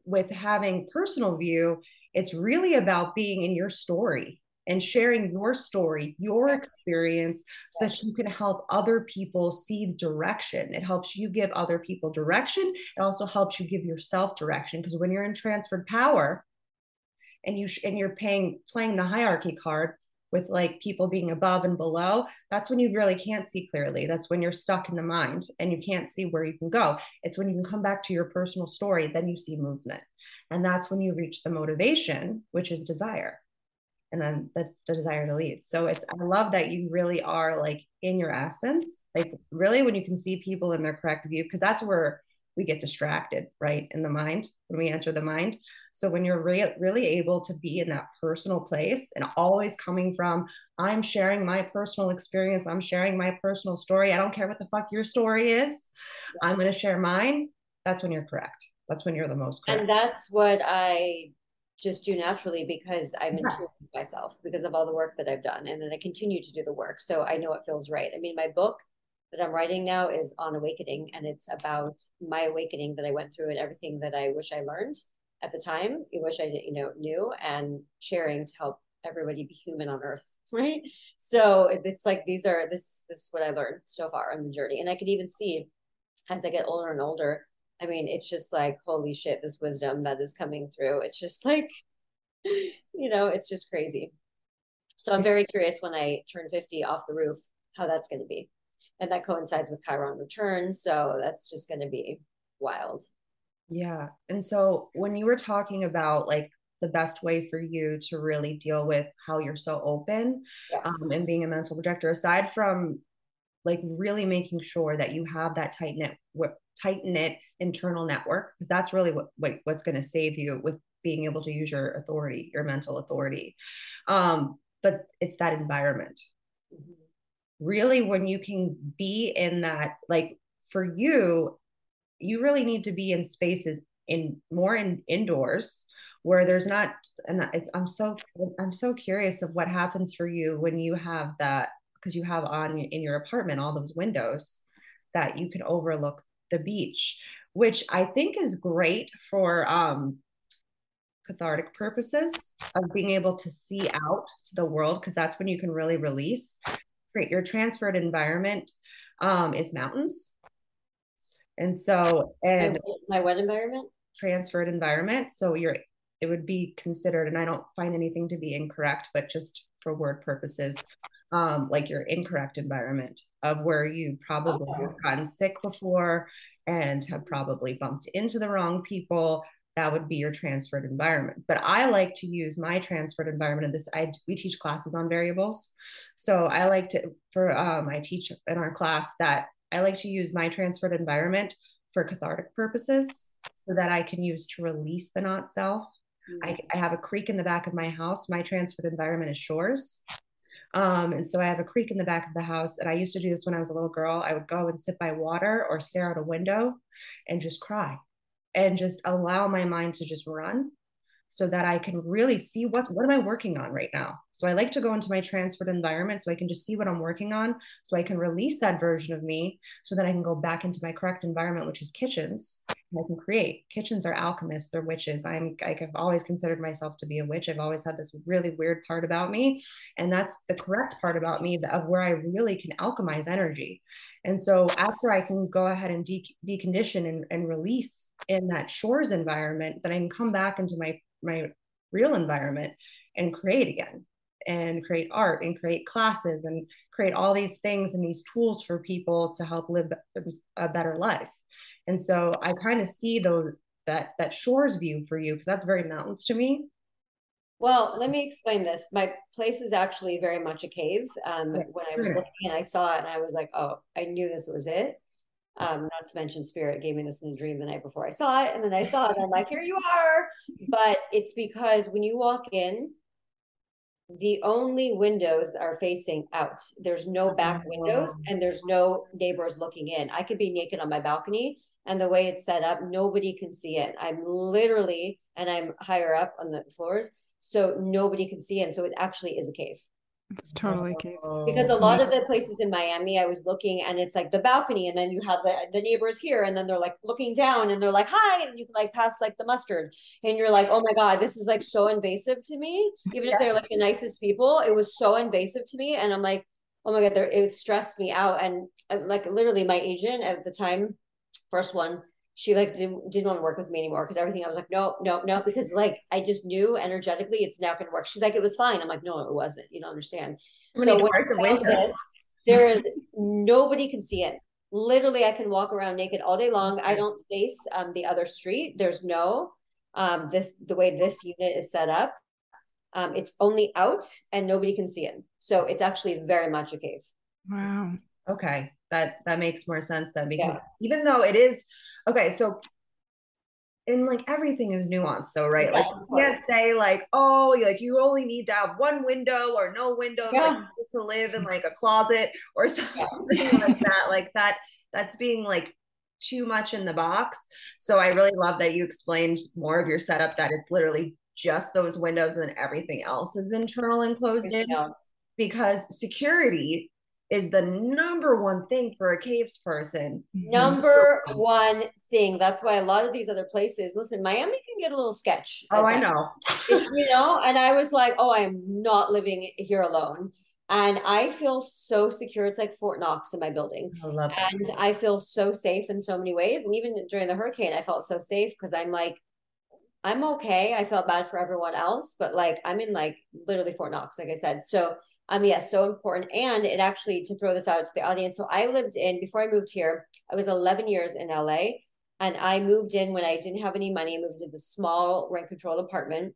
with having personal view, it's really about being in your story and sharing your story, your experience, so that you can help other people see direction. It helps you give other people direction. It also helps you give yourself direction because when you're in transferred power and you sh- and you're paying playing the hierarchy card, with like people being above and below, that's when you really can't see clearly. That's when you're stuck in the mind and you can't see where you can go. It's when you can come back to your personal story, then you see movement. And that's when you reach the motivation, which is desire. And then that's the desire to lead. So it's, I love that you really are like in your essence, like really when you can see people in their correct view, because that's where we get distracted, right? In the mind, when we enter the mind. So when you're re- really able to be in that personal place and always coming from, I'm sharing my personal experience, I'm sharing my personal story. I don't care what the fuck your story is. I'm going to share mine. That's when you're correct. That's when you're the most correct. And that's what I just do naturally because I'm in tune with myself because of all the work that I've done. And then I continue to do the work. So I know it feels right. I mean, my book that I'm writing now is on awakening, and it's about my awakening that I went through and everything that I wish I learned at the time. Wish I you know knew, and sharing to help everybody be human on Earth, right? So it's like these are this this is what I learned so far on the journey, and I can even see as I get older and older. I mean, it's just like holy shit, this wisdom that is coming through. It's just like, you know, it's just crazy. So I'm very curious when I turn 50 off the roof, how that's going to be and that coincides with Chiron return. So that's just going to be wild. Yeah. And so when you were talking about like the best way for you to really deal with how you're so open yeah. um, and being a mental projector, aside from like really making sure that you have that tight knit, tight knit internal network, because that's really what, what what's going to save you with being able to use your authority, your mental authority. Um, but it's that environment. Mm-hmm really when you can be in that like for you you really need to be in spaces in more in indoors where there's not and it's i'm so i'm so curious of what happens for you when you have that because you have on in your apartment all those windows that you can overlook the beach which i think is great for um cathartic purposes of being able to see out to the world because that's when you can really release your transferred environment um, is mountains. And so, and my what environment? Transferred environment. So you're, it would be considered, and I don't find anything to be incorrect, but just for word purposes, um, like your incorrect environment of where you probably okay. have gotten sick before and have probably bumped into the wrong people that would be your transferred environment. But I like to use my transferred environment in this. I we teach classes on variables, so I like to for um, I teach in our class that I like to use my transferred environment for cathartic purposes, so that I can use to release the not self. Mm-hmm. I, I have a creek in the back of my house. My transferred environment is shores. Um, and so I have a creek in the back of the house. And I used to do this when I was a little girl. I would go and sit by water or stare out a window and just cry and just allow my mind to just run so that I can really see what what am I working on right now. So I like to go into my transferred environment so I can just see what I'm working on, so I can release that version of me, so that I can go back into my correct environment, which is kitchens. I can create. Kitchens are alchemists; they're witches. I'm like I've always considered myself to be a witch. I've always had this really weird part about me, and that's the correct part about me of where I really can alchemize energy. And so after I can go ahead and de- decondition and, and release in that shores environment, then I can come back into my my real environment and create again and create art and create classes and create all these things and these tools for people to help live a better life and so i kind of see those that that shores view for you because that's very mountains to me well let me explain this my place is actually very much a cave um, when i was looking and i saw it and i was like oh i knew this was it um, not to mention spirit gave me this in a dream the night before I saw it. And then I saw it. I'm like, here you are. But it's because when you walk in, the only windows are facing out. There's no back oh, windows and there's no neighbors looking in. I could be naked on my balcony and the way it's set up, nobody can see it. I'm literally, and I'm higher up on the floors, so nobody can see it. So it actually is a cave. It's totally cave. Oh. Because a lot of the places in Miami, I was looking and it's like the balcony, and then you have the, the neighbors here, and then they're like looking down and they're like, hi, and you can like pass like the mustard. And you're like, oh my God, this is like so invasive to me. Even yes. if they're like the nicest people, it was so invasive to me. And I'm like, oh my God, it stressed me out. And like literally my agent at the time, first one, she like didn't, didn't want to work with me anymore because everything I was like, no, no, no, because like I just knew energetically it's not going to work. She's like, it was fine. I'm like, no, it wasn't. You don't understand. so when this, there is nobody can see it. Literally, I can walk around naked all day long. I don't face um, the other street. There's no um, this the way this unit is set up. Um, it's only out and nobody can see it. So it's actually very much a cave. Wow. Okay, that that makes more sense then because yeah. even though it is okay, so and like everything is nuanced though, right? Yeah, like you can't say like, oh, like you only need to have one window or no window yeah. like to live in like a closet or something yeah. like that. Like that, that's being like too much in the box. So I really love that you explained more of your setup that it's literally just those windows and then everything else is internal and closed everything in. Else. Because security is the number one thing for a caves person. Mm-hmm. Number one thing. That's why a lot of these other places, listen, Miami can get a little sketch. Oh, I know. you know, and I was like, oh, I'm not living here alone. And I feel so secure. It's like Fort Knox in my building. I love that. And I feel so safe in so many ways. And even during the hurricane, I felt so safe because I'm like, I'm okay. I felt bad for everyone else, but like I'm in like literally Fort Knox, like I said. So um, yes, so important. And it actually, to throw this out to the audience, so I lived in, before I moved here, I was 11 years in LA. And I moved in when I didn't have any money. I moved to the small rent controlled apartment.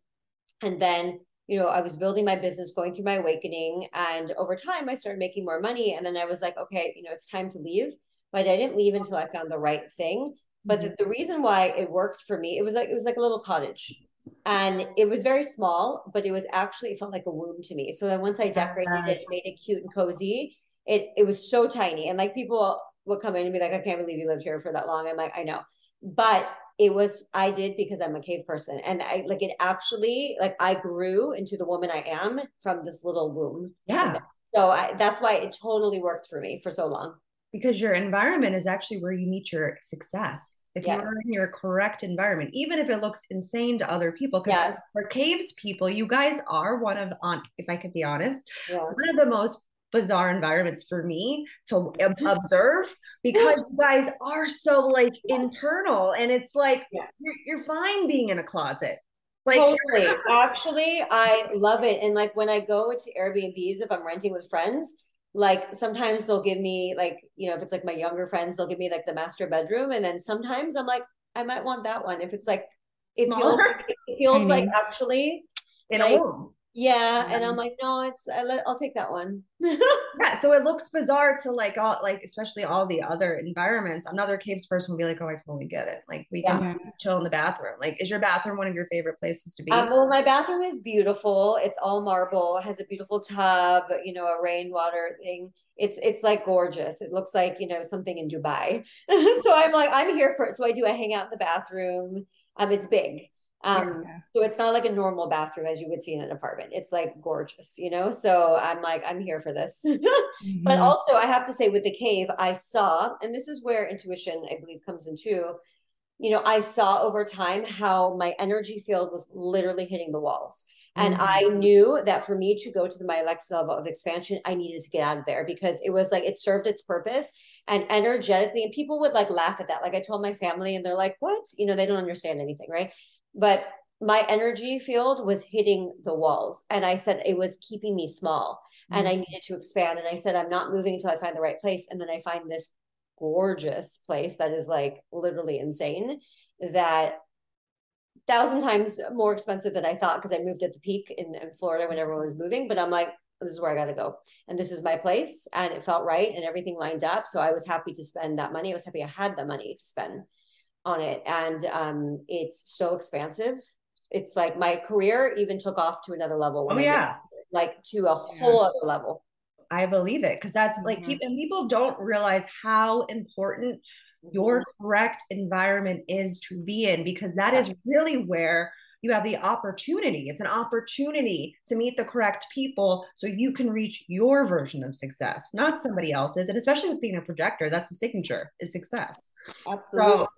And then, you know, I was building my business, going through my awakening. And over time, I started making more money. And then I was like, okay, you know, it's time to leave. But I didn't leave until I found the right thing. But mm-hmm. the, the reason why it worked for me, it was like, it was like a little cottage and it was very small, but it was actually it felt like a womb to me. So then once I decorated yes. it, made it cute and cozy, it it was so tiny. And like people would come in and be like, I can't believe you lived here for that long. I'm like, I know. But it was I did because I'm a cave person. And I like it actually like I grew into the woman I am from this little womb. Yeah. So I, that's why it totally worked for me for so long. Because your environment is actually where you meet your success if yes. you're in your correct environment, even if it looks insane to other people. Because yes. for caves people, you guys are one of on, if I could be honest, yeah. one of the most bizarre environments for me to mm-hmm. observe because you guys are so like internal and it's like yeah. you're, you're fine being in a closet like totally. actually i love it and like when i go to airbnbs if i'm renting with friends like sometimes they'll give me like you know if it's like my younger friends they'll give me like the master bedroom and then sometimes i'm like i might want that one if it's like it Smaller? feels, it feels like actually in like, a room Yeah, and I'm like, no, it's I'll take that one. yeah, so it looks bizarre to like all like especially all the other environments. Another caves person will be like, oh, I totally get it. Like we can chill in the bathroom. Like, is your bathroom one of your favorite places to be? Um, well, my bathroom is beautiful. It's all marble. It has a beautiful tub. You know, a rainwater thing. It's it's like gorgeous. It looks like you know something in Dubai. so I'm like, I'm here for it. So I do. I hang out in the bathroom. Um, it's big. Um, yeah. so it's not like a normal bathroom as you would see in an apartment. It's like gorgeous, you know? So I'm like, I'm here for this. mm-hmm. But also I have to say with the cave, I saw, and this is where intuition, I believe, comes into, you know, I saw over time how my energy field was literally hitting the walls. And mm-hmm. I knew that for me to go to the, my next level of expansion, I needed to get out of there because it was like it served its purpose and energetically. And people would like laugh at that. Like I told my family, and they're like, "What?" You know, they don't understand anything, right? But my energy field was hitting the walls and i said it was keeping me small mm-hmm. and i mm-hmm. needed to expand and i said i'm not moving until i find the right place and then i find this gorgeous place that is like literally insane that thousand times more expensive than i thought because i moved at the peak in, in florida when everyone was moving but i'm like this is where I got to go. And this is my place. And it felt right and everything lined up. So I was happy to spend that money. I was happy I had the money to spend on it and um, it's so expansive it's like my career even took off to another level oh yeah like to a whole yeah. other level i believe it because that's mm-hmm. like people and people don't realize how important your mm-hmm. correct environment is to be in because that is really where you have the opportunity. It's an opportunity to meet the correct people so you can reach your version of success, not somebody else's. And especially with being a projector, that's the signature is success. Absolutely. So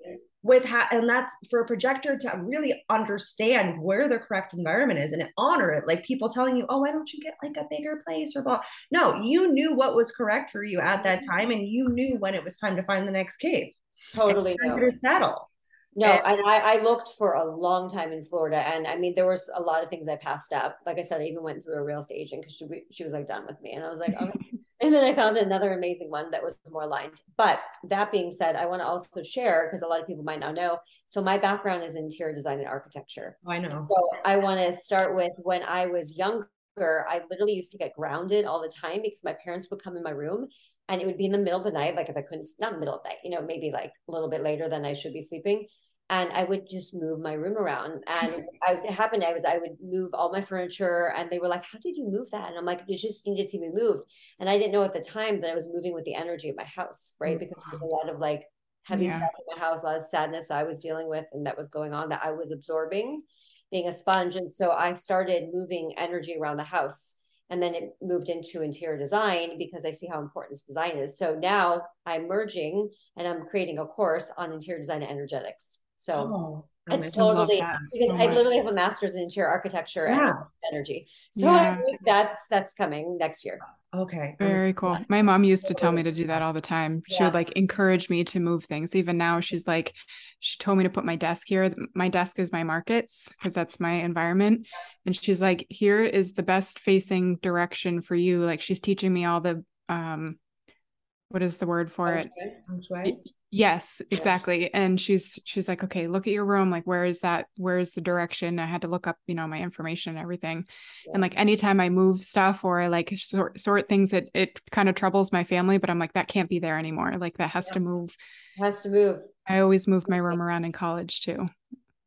with ha- and that's for a projector to really understand where the correct environment is and honor it. Like people telling you oh why don't you get like a bigger place or blah. No you knew what was correct for you at that time and you knew when it was time to find the next cave. Totally to settle no, and, and I, I, looked for a long time in Florida, and I mean, there was a lot of things I passed up. Like I said, I even went through a real estate agent because she she was like done with me, and I was like, okay. And then I found another amazing one that was more aligned. But that being said, I want to also share because a lot of people might not know. So my background is interior design and architecture. Oh, I know. So I want to start with when I was younger. I literally used to get grounded all the time because my parents would come in my room and it would be in the middle of the night, like if I couldn't, not middle of the night, you know, maybe like a little bit later than I should be sleeping and I would just move my room around. And I, it happened, I was, I would move all my furniture and they were like, how did you move that? And I'm like, it just needed to be moved. And I didn't know at the time that I was moving with the energy of my house, right? Because there's a lot of like heavy yeah. stuff in my house, a lot of sadness I was dealing with and that was going on that I was absorbing being a sponge. And so I started moving energy around the house. And then it moved into interior design because I see how important this design is. So now I'm merging and I'm creating a course on interior design and energetics. So oh, it's totally because so I literally have a master's in interior architecture yeah. and energy. So yeah. that's that's coming next year. Okay. Very cool. My mom used to tell me to do that all the time. She yeah. would like encourage me to move things. Even now, she's like, she told me to put my desk here. My desk is my markets because that's my environment. And she's like, here is the best facing direction for you. Like she's teaching me all the um what is the word for okay. it? Yes, exactly. And she's she's like, okay, look at your room. Like, where is that? Where is the direction? I had to look up, you know, my information and everything. Yeah. And like anytime I move stuff or I like sort sort things, it it kind of troubles my family, but I'm like, that can't be there anymore. Like that has yeah. to move. It has to move. I always moved my room around in college too.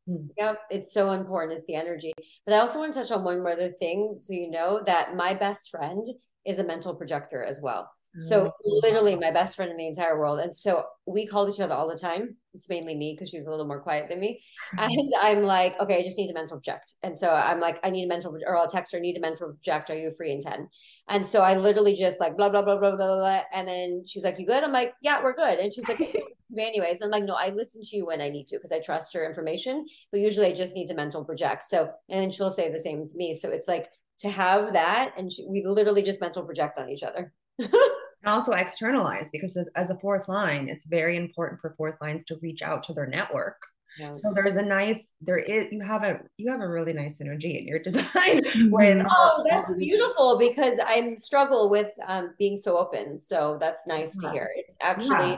Hmm. Yeah, it's so important. It's the energy. But I also want to touch on one more other thing. So you know that my best friend is a mental projector as well. So mm-hmm. literally my best friend in the entire world. And so we called each other all the time. It's mainly me because she's a little more quiet than me. And I'm like, okay, I just need a mental project. And so I'm like, I need a mental or I'll text her, I need a mental project. Are you free in 10? And so I literally just like blah, blah, blah, blah, blah, blah. And then she's like, You good? I'm like, Yeah, we're good. And she's like, anyways. I'm like, no, I listen to you when I need to because I trust her information. But usually I just need to mental project. So and then she'll say the same to me. So it's like to have that and she, we literally just mental project on each other. and also externalize because as, as, a fourth line it's very important for fourth lines to reach out to their network. Yeah. so there's a nice there is you have a you have a really nice energy in your design with oh that's beautiful because i struggle with um, being so open. So that's nice yeah. to hear. It's actually yeah.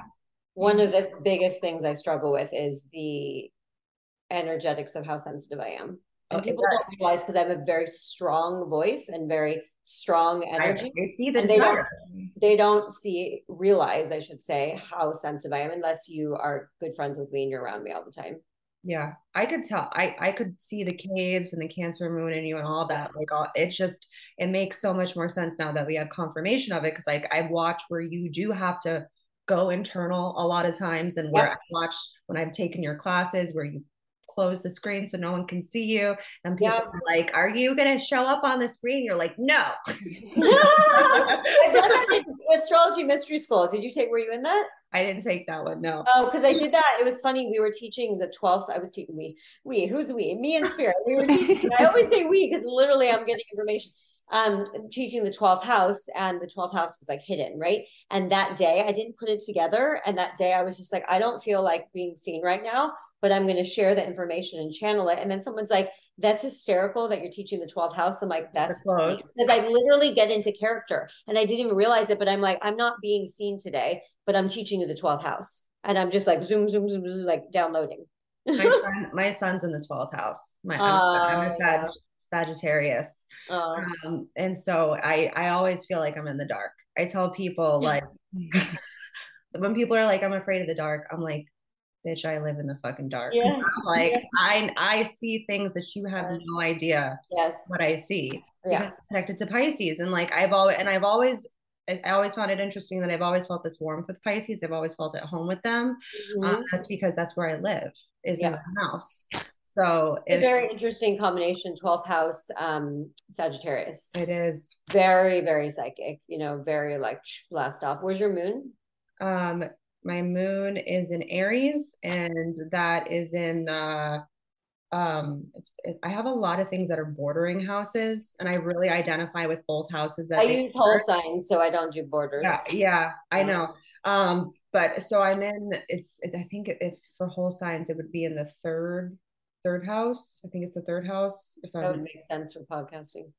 one of the biggest things i struggle with is the energetics of how sensitive i am. And people don't realize because I have a very strong voice and very strong energy. I, I see the they don't, they don't see realize, I should say, how sensitive I am unless you are good friends with me and you're around me all the time. Yeah, I could tell. I I could see the caves and the Cancer moon and you and all that. Like, all it's just it makes so much more sense now that we have confirmation of it. Because like I've watched where you do have to go internal a lot of times, and where I watch when I've taken your classes where you close the screen so no one can see you. And people yeah. are like, Are you gonna show up on the screen? You're like, No. astrology mystery school. Did you take were you in that? I didn't take that one, no. Oh, because I did that. It was funny. We were teaching the 12th. I was teaching we, we, who's we? Me and Spirit. We were teaching, I always say we because literally I'm getting information um teaching the 12th house and the 12th house is like hidden right and that day i didn't put it together and that day i was just like i don't feel like being seen right now but I'm going to share the information and channel it. And then someone's like, that's hysterical that you're teaching the 12th house. I'm like, that's because I literally get into character and I didn't even realize it, but I'm like, I'm not being seen today, but I'm teaching you the 12th house. And I'm just like zoom, zoom, zoom, zoom like downloading. my, son, my son's in the 12th house. My, I'm, uh, I'm a Sag, yeah. Sagittarius. Uh, um, and so I, I always feel like I'm in the dark. I tell people like, when people are like, I'm afraid of the dark, I'm like, bitch, I live in the fucking dark. Yeah. like yeah. I I see things that you have no idea yes. what I see. Yes. connected to Pisces. And like I've always and I've always I always found it interesting that I've always felt this warmth with Pisces. I've always felt at home with them. Mm-hmm. Um, that's because that's where I live, is yeah. in the house. So it's a very interesting combination, 12th house um Sagittarius. It is very, very psychic, you know, very like blast off. Where's your moon? Um, my moon is in Aries, and that is in uh, um it's it, i have a lot of things that are bordering houses and i really identify with both houses that i use whole signs so i don't do borders. Yeah, yeah i know. Um but so i'm in it's i think if for whole signs it would be in the third third house. I think it's the third house if that would make sense for podcasting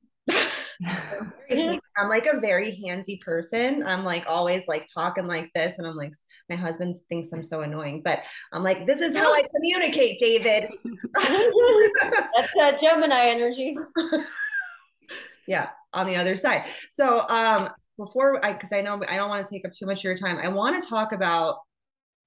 I'm like a very handsy person. I'm like always like talking like this, and I'm like, my husband thinks I'm so annoying, but I'm like, this is how I communicate, David. That's that Gemini energy. yeah, on the other side. So, um, before I, because I know I don't want to take up too much of your time, I want to talk about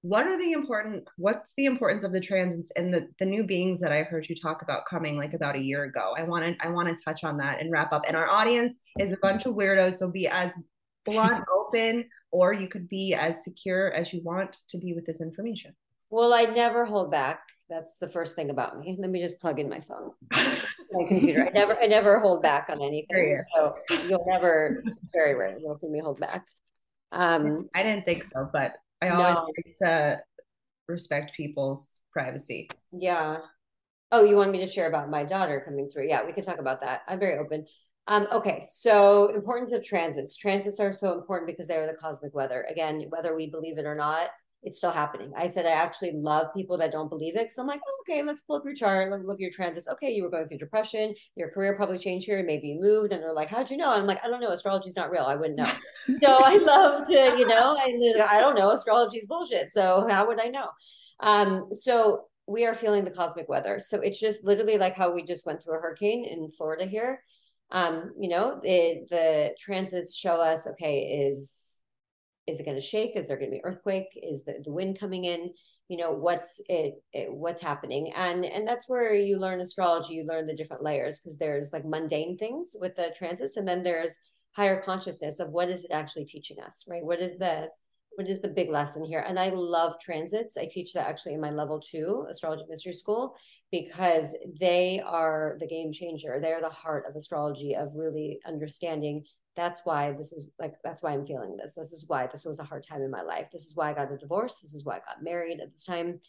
what are the important what's the importance of the transits and the, the new beings that i heard you talk about coming like about a year ago? I want to i want to touch on that and wrap up. And our audience is a bunch of weirdos so be as blunt open or you could be as secure as you want to be with this information. Well i never hold back. That's the first thing about me. Let me just plug in my phone. My computer. I never i never hold back on anything so you'll never very rare you'll see me hold back. Um i didn't think so but I always no. like to respect people's privacy. Yeah. Oh, you want me to share about my daughter coming through? Yeah, we can talk about that. I'm very open. Um, okay, so importance of transits. Transits are so important because they are the cosmic weather. Again, whether we believe it or not, it's still happening. I said I actually love people that don't believe it because I'm like, oh, okay, let's pull up your chart, look, look at your transits. Okay, you were going through depression, your career probably changed here, maybe you moved, and they're like, how'd you know? I'm like, I don't know, astrology's not real. I wouldn't know. so I love to, you know, I, I don't know, astrology's bullshit. So how would I know? Um, so we are feeling the cosmic weather. So it's just literally like how we just went through a hurricane in Florida here. Um, you know, the the transits show us, okay, is is it going to shake? Is there going to be earthquake? Is the, the wind coming in? You know what's it, it, what's happening? And and that's where you learn astrology you learn the different layers because there's like mundane things with the transits and then there's higher consciousness of what is it actually teaching us right? What is the what is the big lesson here? And i love transits. I teach that actually in my level two astrology mystery school because they are the game changer. They're the heart of astrology of really understanding that's why this is like that's why i'm feeling this. This is why this was a hard time in my life. This is why i got a divorce. This is why i got married at this time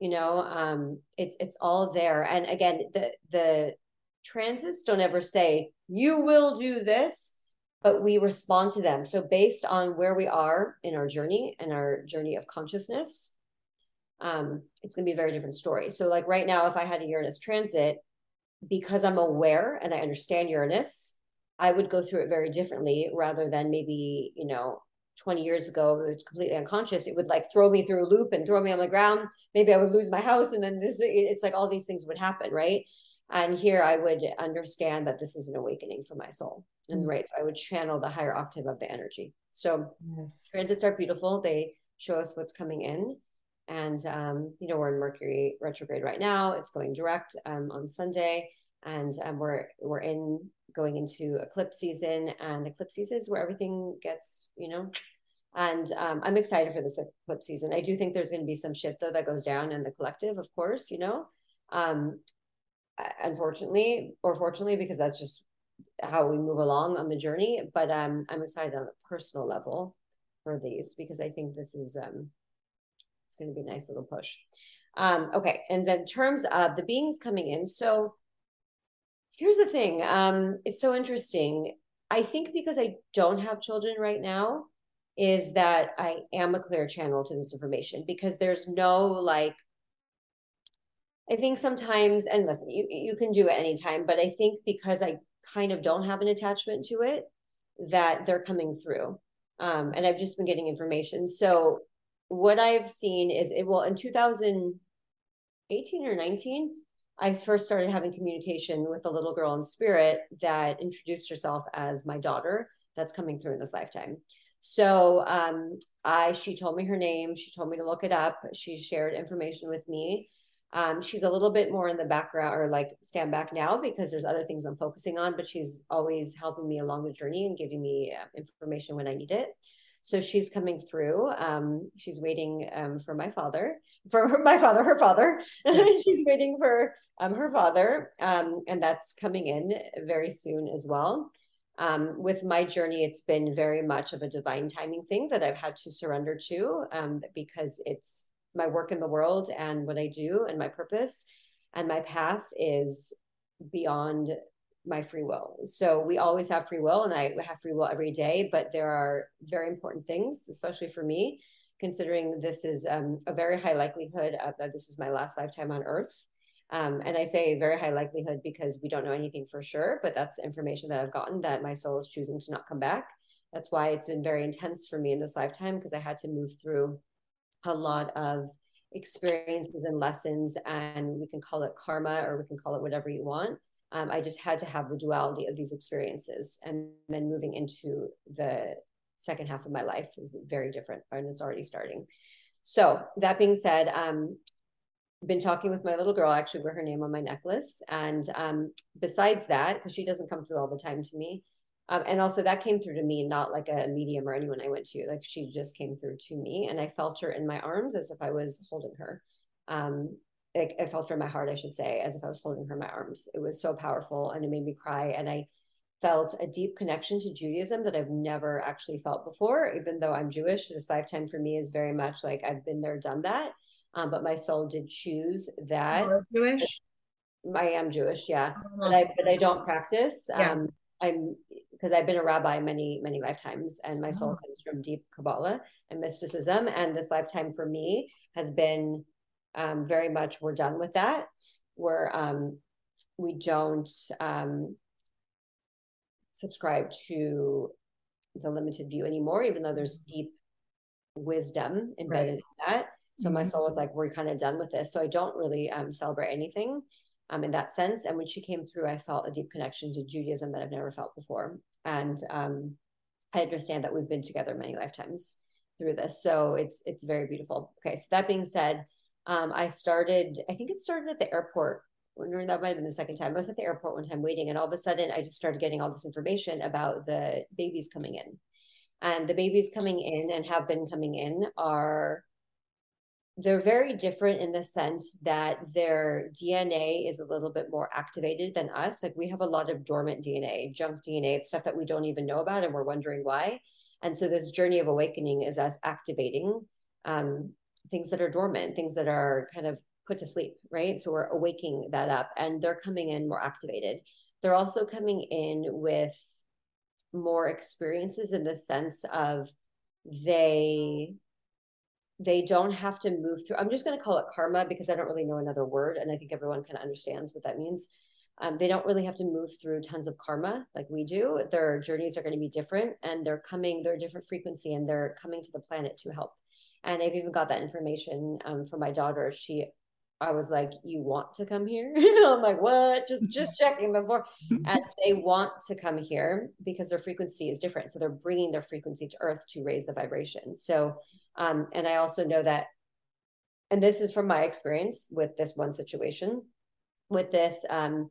you know um it's it's all there. And again the the transits don't ever say you will do this but we respond to them. So based on where we are in our journey and our journey of consciousness um it's going to be a very different story. So like right now if i had a uranus transit because i'm aware and i understand uranus I would go through it very differently rather than maybe, you know, 20 years ago, it's completely unconscious. It would like throw me through a loop and throw me on the ground. Maybe I would lose my house. And then this, it's like all these things would happen. Right. And here I would understand that this is an awakening for my soul. And mm-hmm. right, so I would channel the higher octave of the energy. So yes. transits are beautiful. They show us what's coming in. And um, you know, we're in Mercury retrograde right now. It's going direct um, on Sunday, and um, we're we're in going into eclipse season. And eclipse season is where everything gets, you know, and um, I'm excited for this eclipse season. I do think there's going to be some shit though that goes down in the collective, of course, you know. Um, unfortunately, or fortunately, because that's just how we move along on the journey. But um, I'm excited on a personal level for these because I think this is um, it's going to be a nice little push. Um, okay, and then terms of the beings coming in, so here's the thing. Um, it's so interesting. I think because I don't have children right now, is that I am a clear channel to this information because there's no like I think sometimes, and listen, you, you can do it anytime, but I think because I kind of don't have an attachment to it, that they're coming through. Um, and I've just been getting information. So what I've seen is it well in 2018 or 19, I first started having communication with a little girl in spirit that introduced herself as my daughter that's coming through in this lifetime. So um, I she told me her name. She told me to look it up. She shared information with me. Um, she's a little bit more in the background or like stand back now because there's other things I'm focusing on, but she's always helping me along the journey and giving me uh, information when I need it. So she's coming through. Um, she's waiting um, for my father, for her, my father, her father. she's waiting for um, her father, um, and that's coming in very soon as well. Um, with my journey, it's been very much of a divine timing thing that I've had to surrender to um, because it's my work in the world and what I do and my purpose and my path is beyond my free will. So we always have free will and I have free will every day, but there are very important things, especially for me, considering this is um, a very high likelihood of that this is my last lifetime on earth. Um, and I say very high likelihood because we don't know anything for sure, but that's information that I've gotten that my soul is choosing to not come back. That's why it's been very intense for me in this lifetime because I had to move through a lot of experiences and lessons and we can call it karma or we can call it whatever you want um, i just had to have the duality of these experiences and then moving into the second half of my life is very different and it's already starting so that being said um, been talking with my little girl I actually wear her name on my necklace and um, besides that because she doesn't come through all the time to me um, and also that came through to me, not like a medium or anyone I went to. Like she just came through to me, and I felt her in my arms as if I was holding her. Um, like I felt her in my heart, I should say, as if I was holding her in my arms. It was so powerful, and it made me cry. And I felt a deep connection to Judaism that I've never actually felt before. Even though I'm Jewish, this lifetime for me is very much like I've been there, done that. Um, but my soul did choose that. Jewish. I am Jewish, yeah, but I but I don't practice. Yeah. Um, I'm because I've been a rabbi many, many lifetimes, and my soul oh. comes from deep Kabbalah and mysticism. And this lifetime for me has been um, very much we're done with that. We're um, we don't um, subscribe to the limited view anymore, even though there's deep wisdom embedded right. in that. So mm-hmm. my soul was like, we're kind of done with this. So I don't really um, celebrate anything um, in that sense. And when she came through, I felt a deep connection to Judaism that I've never felt before. And um, I understand that we've been together many lifetimes through this. So it's it's very beautiful. Okay, so that being said, um, I started. I think it started at the airport. That might have been the second time. I was at the airport one time waiting, and all of a sudden, I just started getting all this information about the babies coming in, and the babies coming in and have been coming in are they're very different in the sense that their DNA is a little bit more activated than us. Like we have a lot of dormant DNA, junk DNA, stuff that we don't even know about, and we're wondering why. And so this journey of awakening is us activating um, things that are dormant, things that are kind of put to sleep, right? So we're awaking that up, and they're coming in more activated. They're also coming in with more experiences in the sense of they they don't have to move through i'm just going to call it karma because i don't really know another word and i think everyone kind of understands what that means um, they don't really have to move through tons of karma like we do their journeys are going to be different and they're coming they're a different frequency and they're coming to the planet to help and i've even got that information um, from my daughter she I was like, "You want to come here?" I'm like, "What?" Just just checking before. And they want to come here because their frequency is different, so they're bringing their frequency to Earth to raise the vibration. So, um, and I also know that, and this is from my experience with this one situation. With this, um,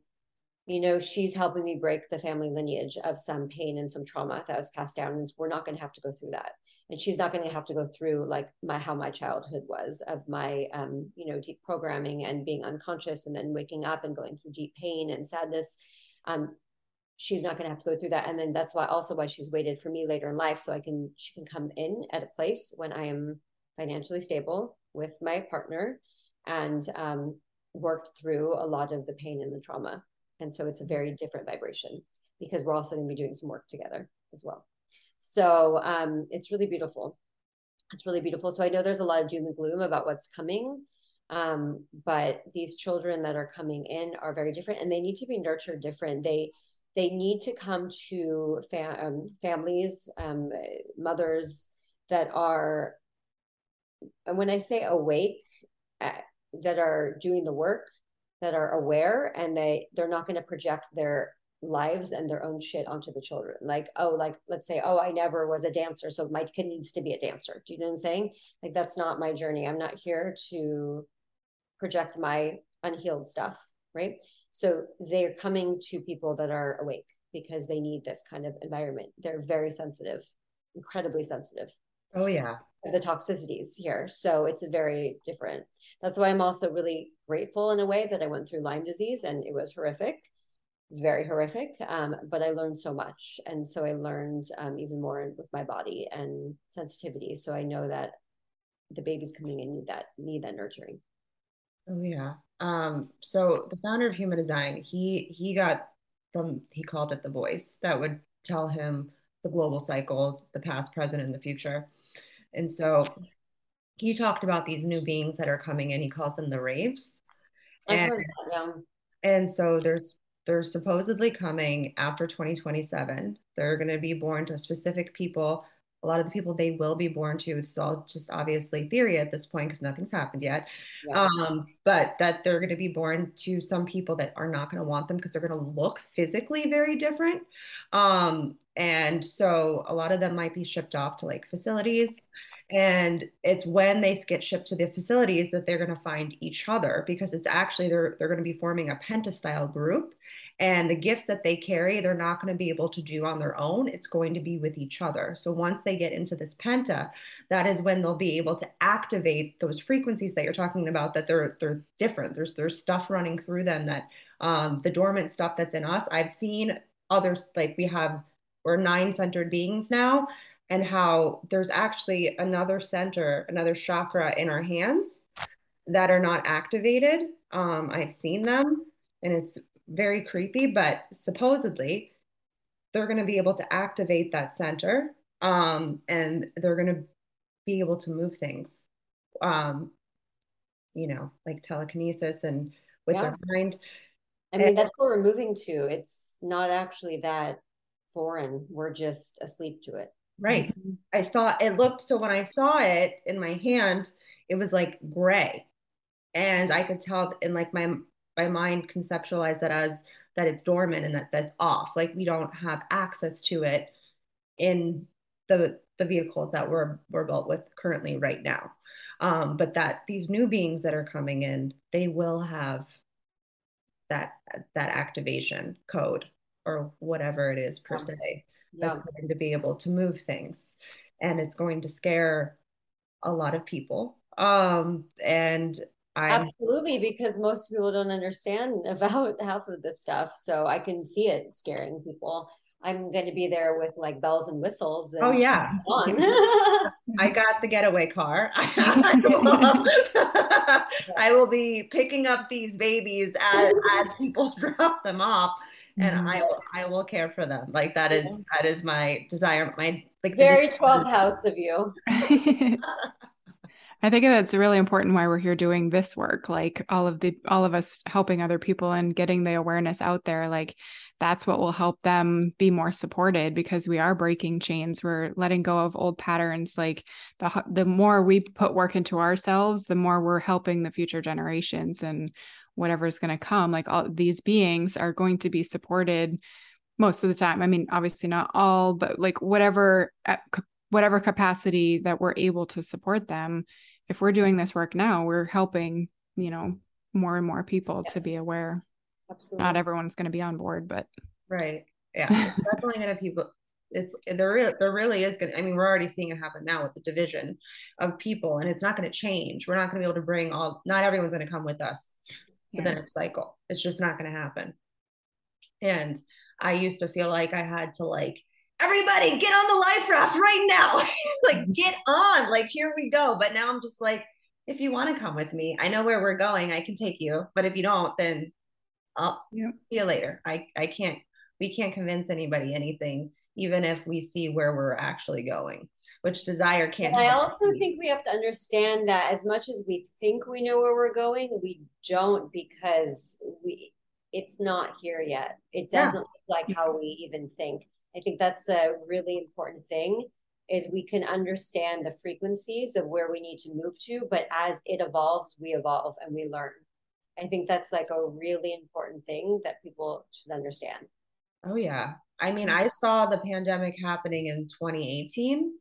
you know, she's helping me break the family lineage of some pain and some trauma that was passed down, and we're not going to have to go through that and she's not going to have to go through like my how my childhood was of my um, you know deep programming and being unconscious and then waking up and going through deep pain and sadness. Um, she's not going to have to go through that. And then that's why also why she's waited for me later in life so i can she can come in at a place when i am financially stable with my partner and um, worked through a lot of the pain and the trauma. And so it's a very different vibration because we're also going to be doing some work together as well so um, it's really beautiful. It's really beautiful. So I know there's a lot of doom and gloom about what's coming. Um, but these children that are coming in are very different and they need to be nurtured different. They they need to come to fam- um, families, um, mothers that are, when I say awake, uh, that are doing the work, that are aware, and they they're not going to project their lives and their own shit onto the children. Like, oh, like let's say, oh, I never was a dancer, so my kid needs to be a dancer. Do you know what I'm saying? Like that's not my journey. I'm not here to project my unhealed stuff, right? So they're coming to people that are awake because they need this kind of environment. They're very sensitive, incredibly sensitive. Oh yeah. The toxicities here. So it's very different. That's why I'm also really grateful in a way that I went through Lyme disease and it was horrific very horrific um, but i learned so much. And so i learned um, even more with my body and sensitivity. So i know that the babies coming in need that need that nurturing. Oh yeah. Um, so the founder of human design he he got from he called it the voice that would tell him the global cycles the past present and the future. And so he talked about these new beings that are coming in. He calls them the raves and, that, yeah. and so there's they're supposedly coming after 2027. They're going to be born to specific people. A lot of the people they will be born to, it's all just obviously theory at this point because nothing's happened yet. Yeah. Um, but that they're going to be born to some people that are not going to want them because they're going to look physically very different. Um, and so a lot of them might be shipped off to like facilities and it's when they get shipped to the facilities that they're going to find each other because it's actually they're they're going to be forming a pentastyle group. And the gifts that they carry they're not going to be able to do on their own. It's going to be with each other. So once they get into this penta that is when they'll be able to activate those frequencies that you're talking about that they're they're different. There's there's stuff running through them that um, the dormant stuff that's in us. I've seen others like we have we're nine centered beings now and how there's actually another center, another chakra in our hands that are not activated. Um, I've seen them and it's very creepy, but supposedly they're going to be able to activate that center um, and they're going to be able to move things, um, you know, like telekinesis and with yeah. their mind. I mean, and, that's what we're moving to. It's not actually that foreign. We're just asleep to it. Right. Mm-hmm. I saw it looked so when I saw it in my hand, it was like gray. And I could tell and like my my mind conceptualized that as that it's dormant and that that's off. Like we don't have access to it in the the vehicles that we're we're built with currently right now. Um, but that these new beings that are coming in, they will have that that activation code or whatever it is per se that's yeah. going to be able to move things and it's going to scare a lot of people. Um and I absolutely because most people don't understand about half of this stuff so i can see it scaring people. I'm going to be there with like bells and whistles and oh yeah. I got the getaway car. I will be picking up these babies as as people drop them off and mm-hmm. I will I will care for them. Like that is that is my desire. My like very 12th house of you. I think that's really important why we're here doing this work. Like all of the all of us helping other people and getting the awareness out there. Like that's what will help them be more supported because we are breaking chains we're letting go of old patterns like the the more we put work into ourselves the more we're helping the future generations and whatever is going to come like all these beings are going to be supported most of the time i mean obviously not all but like whatever uh, whatever capacity that we're able to support them if we're doing this work now we're helping you know more and more people yeah. to be aware Absolutely. Not everyone's going to be on board, but right. Yeah. definitely going to people. It's there. There really is going. to I mean, we're already seeing it happen now with the division of people, and it's not going to change. We're not going to be able to bring all. Not everyone's going to come with us to yeah. the next cycle. It's just not going to happen. And I used to feel like I had to like everybody get on the life raft right now. like get on. Like here we go. But now I'm just like if you want to come with me, I know where we're going. I can take you. But if you don't, then I'll yeah. see you later. I, I can't, we can't convince anybody anything, even if we see where we're actually going, which desire can't. I also think we have to understand that as much as we think we know where we're going, we don't because we, it's not here yet. It doesn't yeah. look like how we even think. I think that's a really important thing is we can understand the frequencies of where we need to move to, but as it evolves, we evolve and we learn. I think that's like a really important thing that people should understand. Oh, yeah. I mean, I saw the pandemic happening in 2018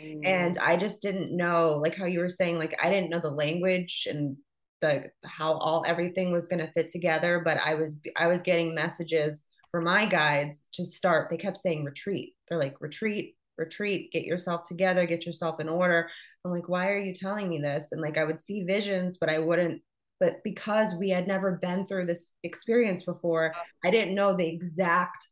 mm. and I just didn't know, like how you were saying, like I didn't know the language and the how all everything was going to fit together, but I was I was getting messages for my guides to start. They kept saying retreat. They're like retreat, retreat, get yourself together, get yourself in order. I'm like, why are you telling me this? And like I would see visions, but I wouldn't but because we had never been through this experience before i didn't know the exact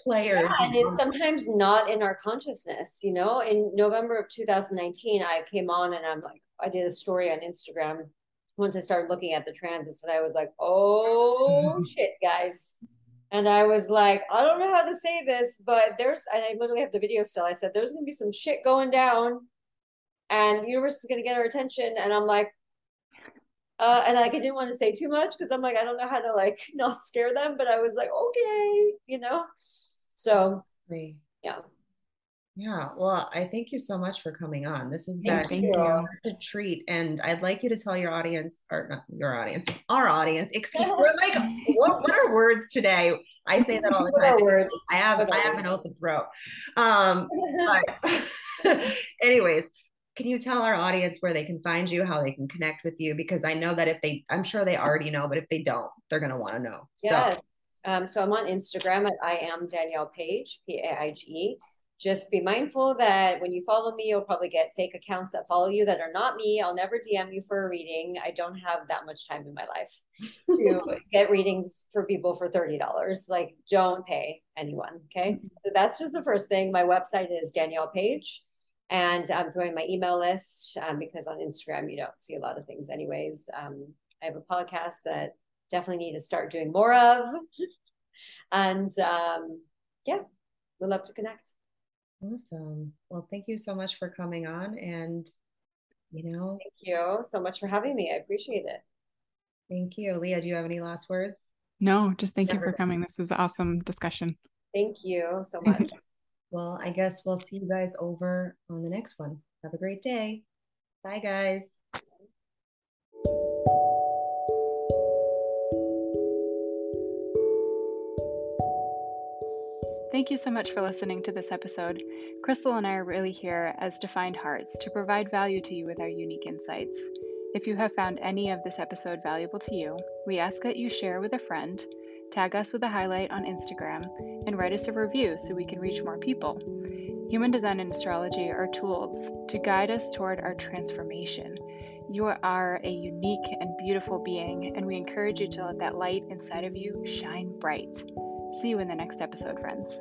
players yeah, and it's sometimes not in our consciousness you know? In november of 2019 i came on and i'm like i did a story on instagram once i started looking at the transits and i was like oh mm-hmm. shit guys. And i was like i don't know how to say this but there's and i literally have the video still. I said there's gonna be some shit going down and the universe is gonna get our attention. And i'm like uh, and like I didn't want to say too much because I'm like I don't know how to like not scare them, but I was like okay, you know. So yeah. Yeah, well, I thank you so much for coming on. This has been thank a treat, and I'd like you to tell your audience, or not your audience, our audience. Excuse me, like what, what are words today? I say that all the time. I have I have an open throat. Um, but anyways, can you tell our audience where they can find you, how they can connect with you? Because I know that if they, I'm sure they already know, but if they don't, they're going to want to know. Yeah. So. Um, so I'm on Instagram at I am Danielle Paige, P A I G E. Just be mindful that when you follow me, you'll probably get fake accounts that follow you that are not me. I'll never DM you for a reading. I don't have that much time in my life to get readings for people for $30. Like, don't pay anyone. Okay. Mm-hmm. So that's just the first thing. My website is Danielle Paige and um, join my email list um, because on Instagram you don't see a lot of things, anyways. Um, I have a podcast that definitely need to start doing more of, and um, yeah, we'd love to connect. Awesome. Well, thank you so much for coming on, and you know, thank you so much for having me. I appreciate it. Thank you, Leah. Do you have any last words? No, just thank Never you for coming. This was awesome discussion. Thank you so much. Well, I guess we'll see you guys over on the next one. Have a great day. Bye, guys. Thank you so much for listening to this episode. Krystle and I are really here as defined hearts to provide value to you with our unique insights. If you have found any of this episode valuable to you, we ask that you share with a friend tag us with a highlight on Instagram, and write us a review so we can reach more people. Human design and astrology are tools to guide us toward our transformation. You are a unique and beautiful being, and we encourage you to let that light inside of you shine bright. See you in the next episode, friends.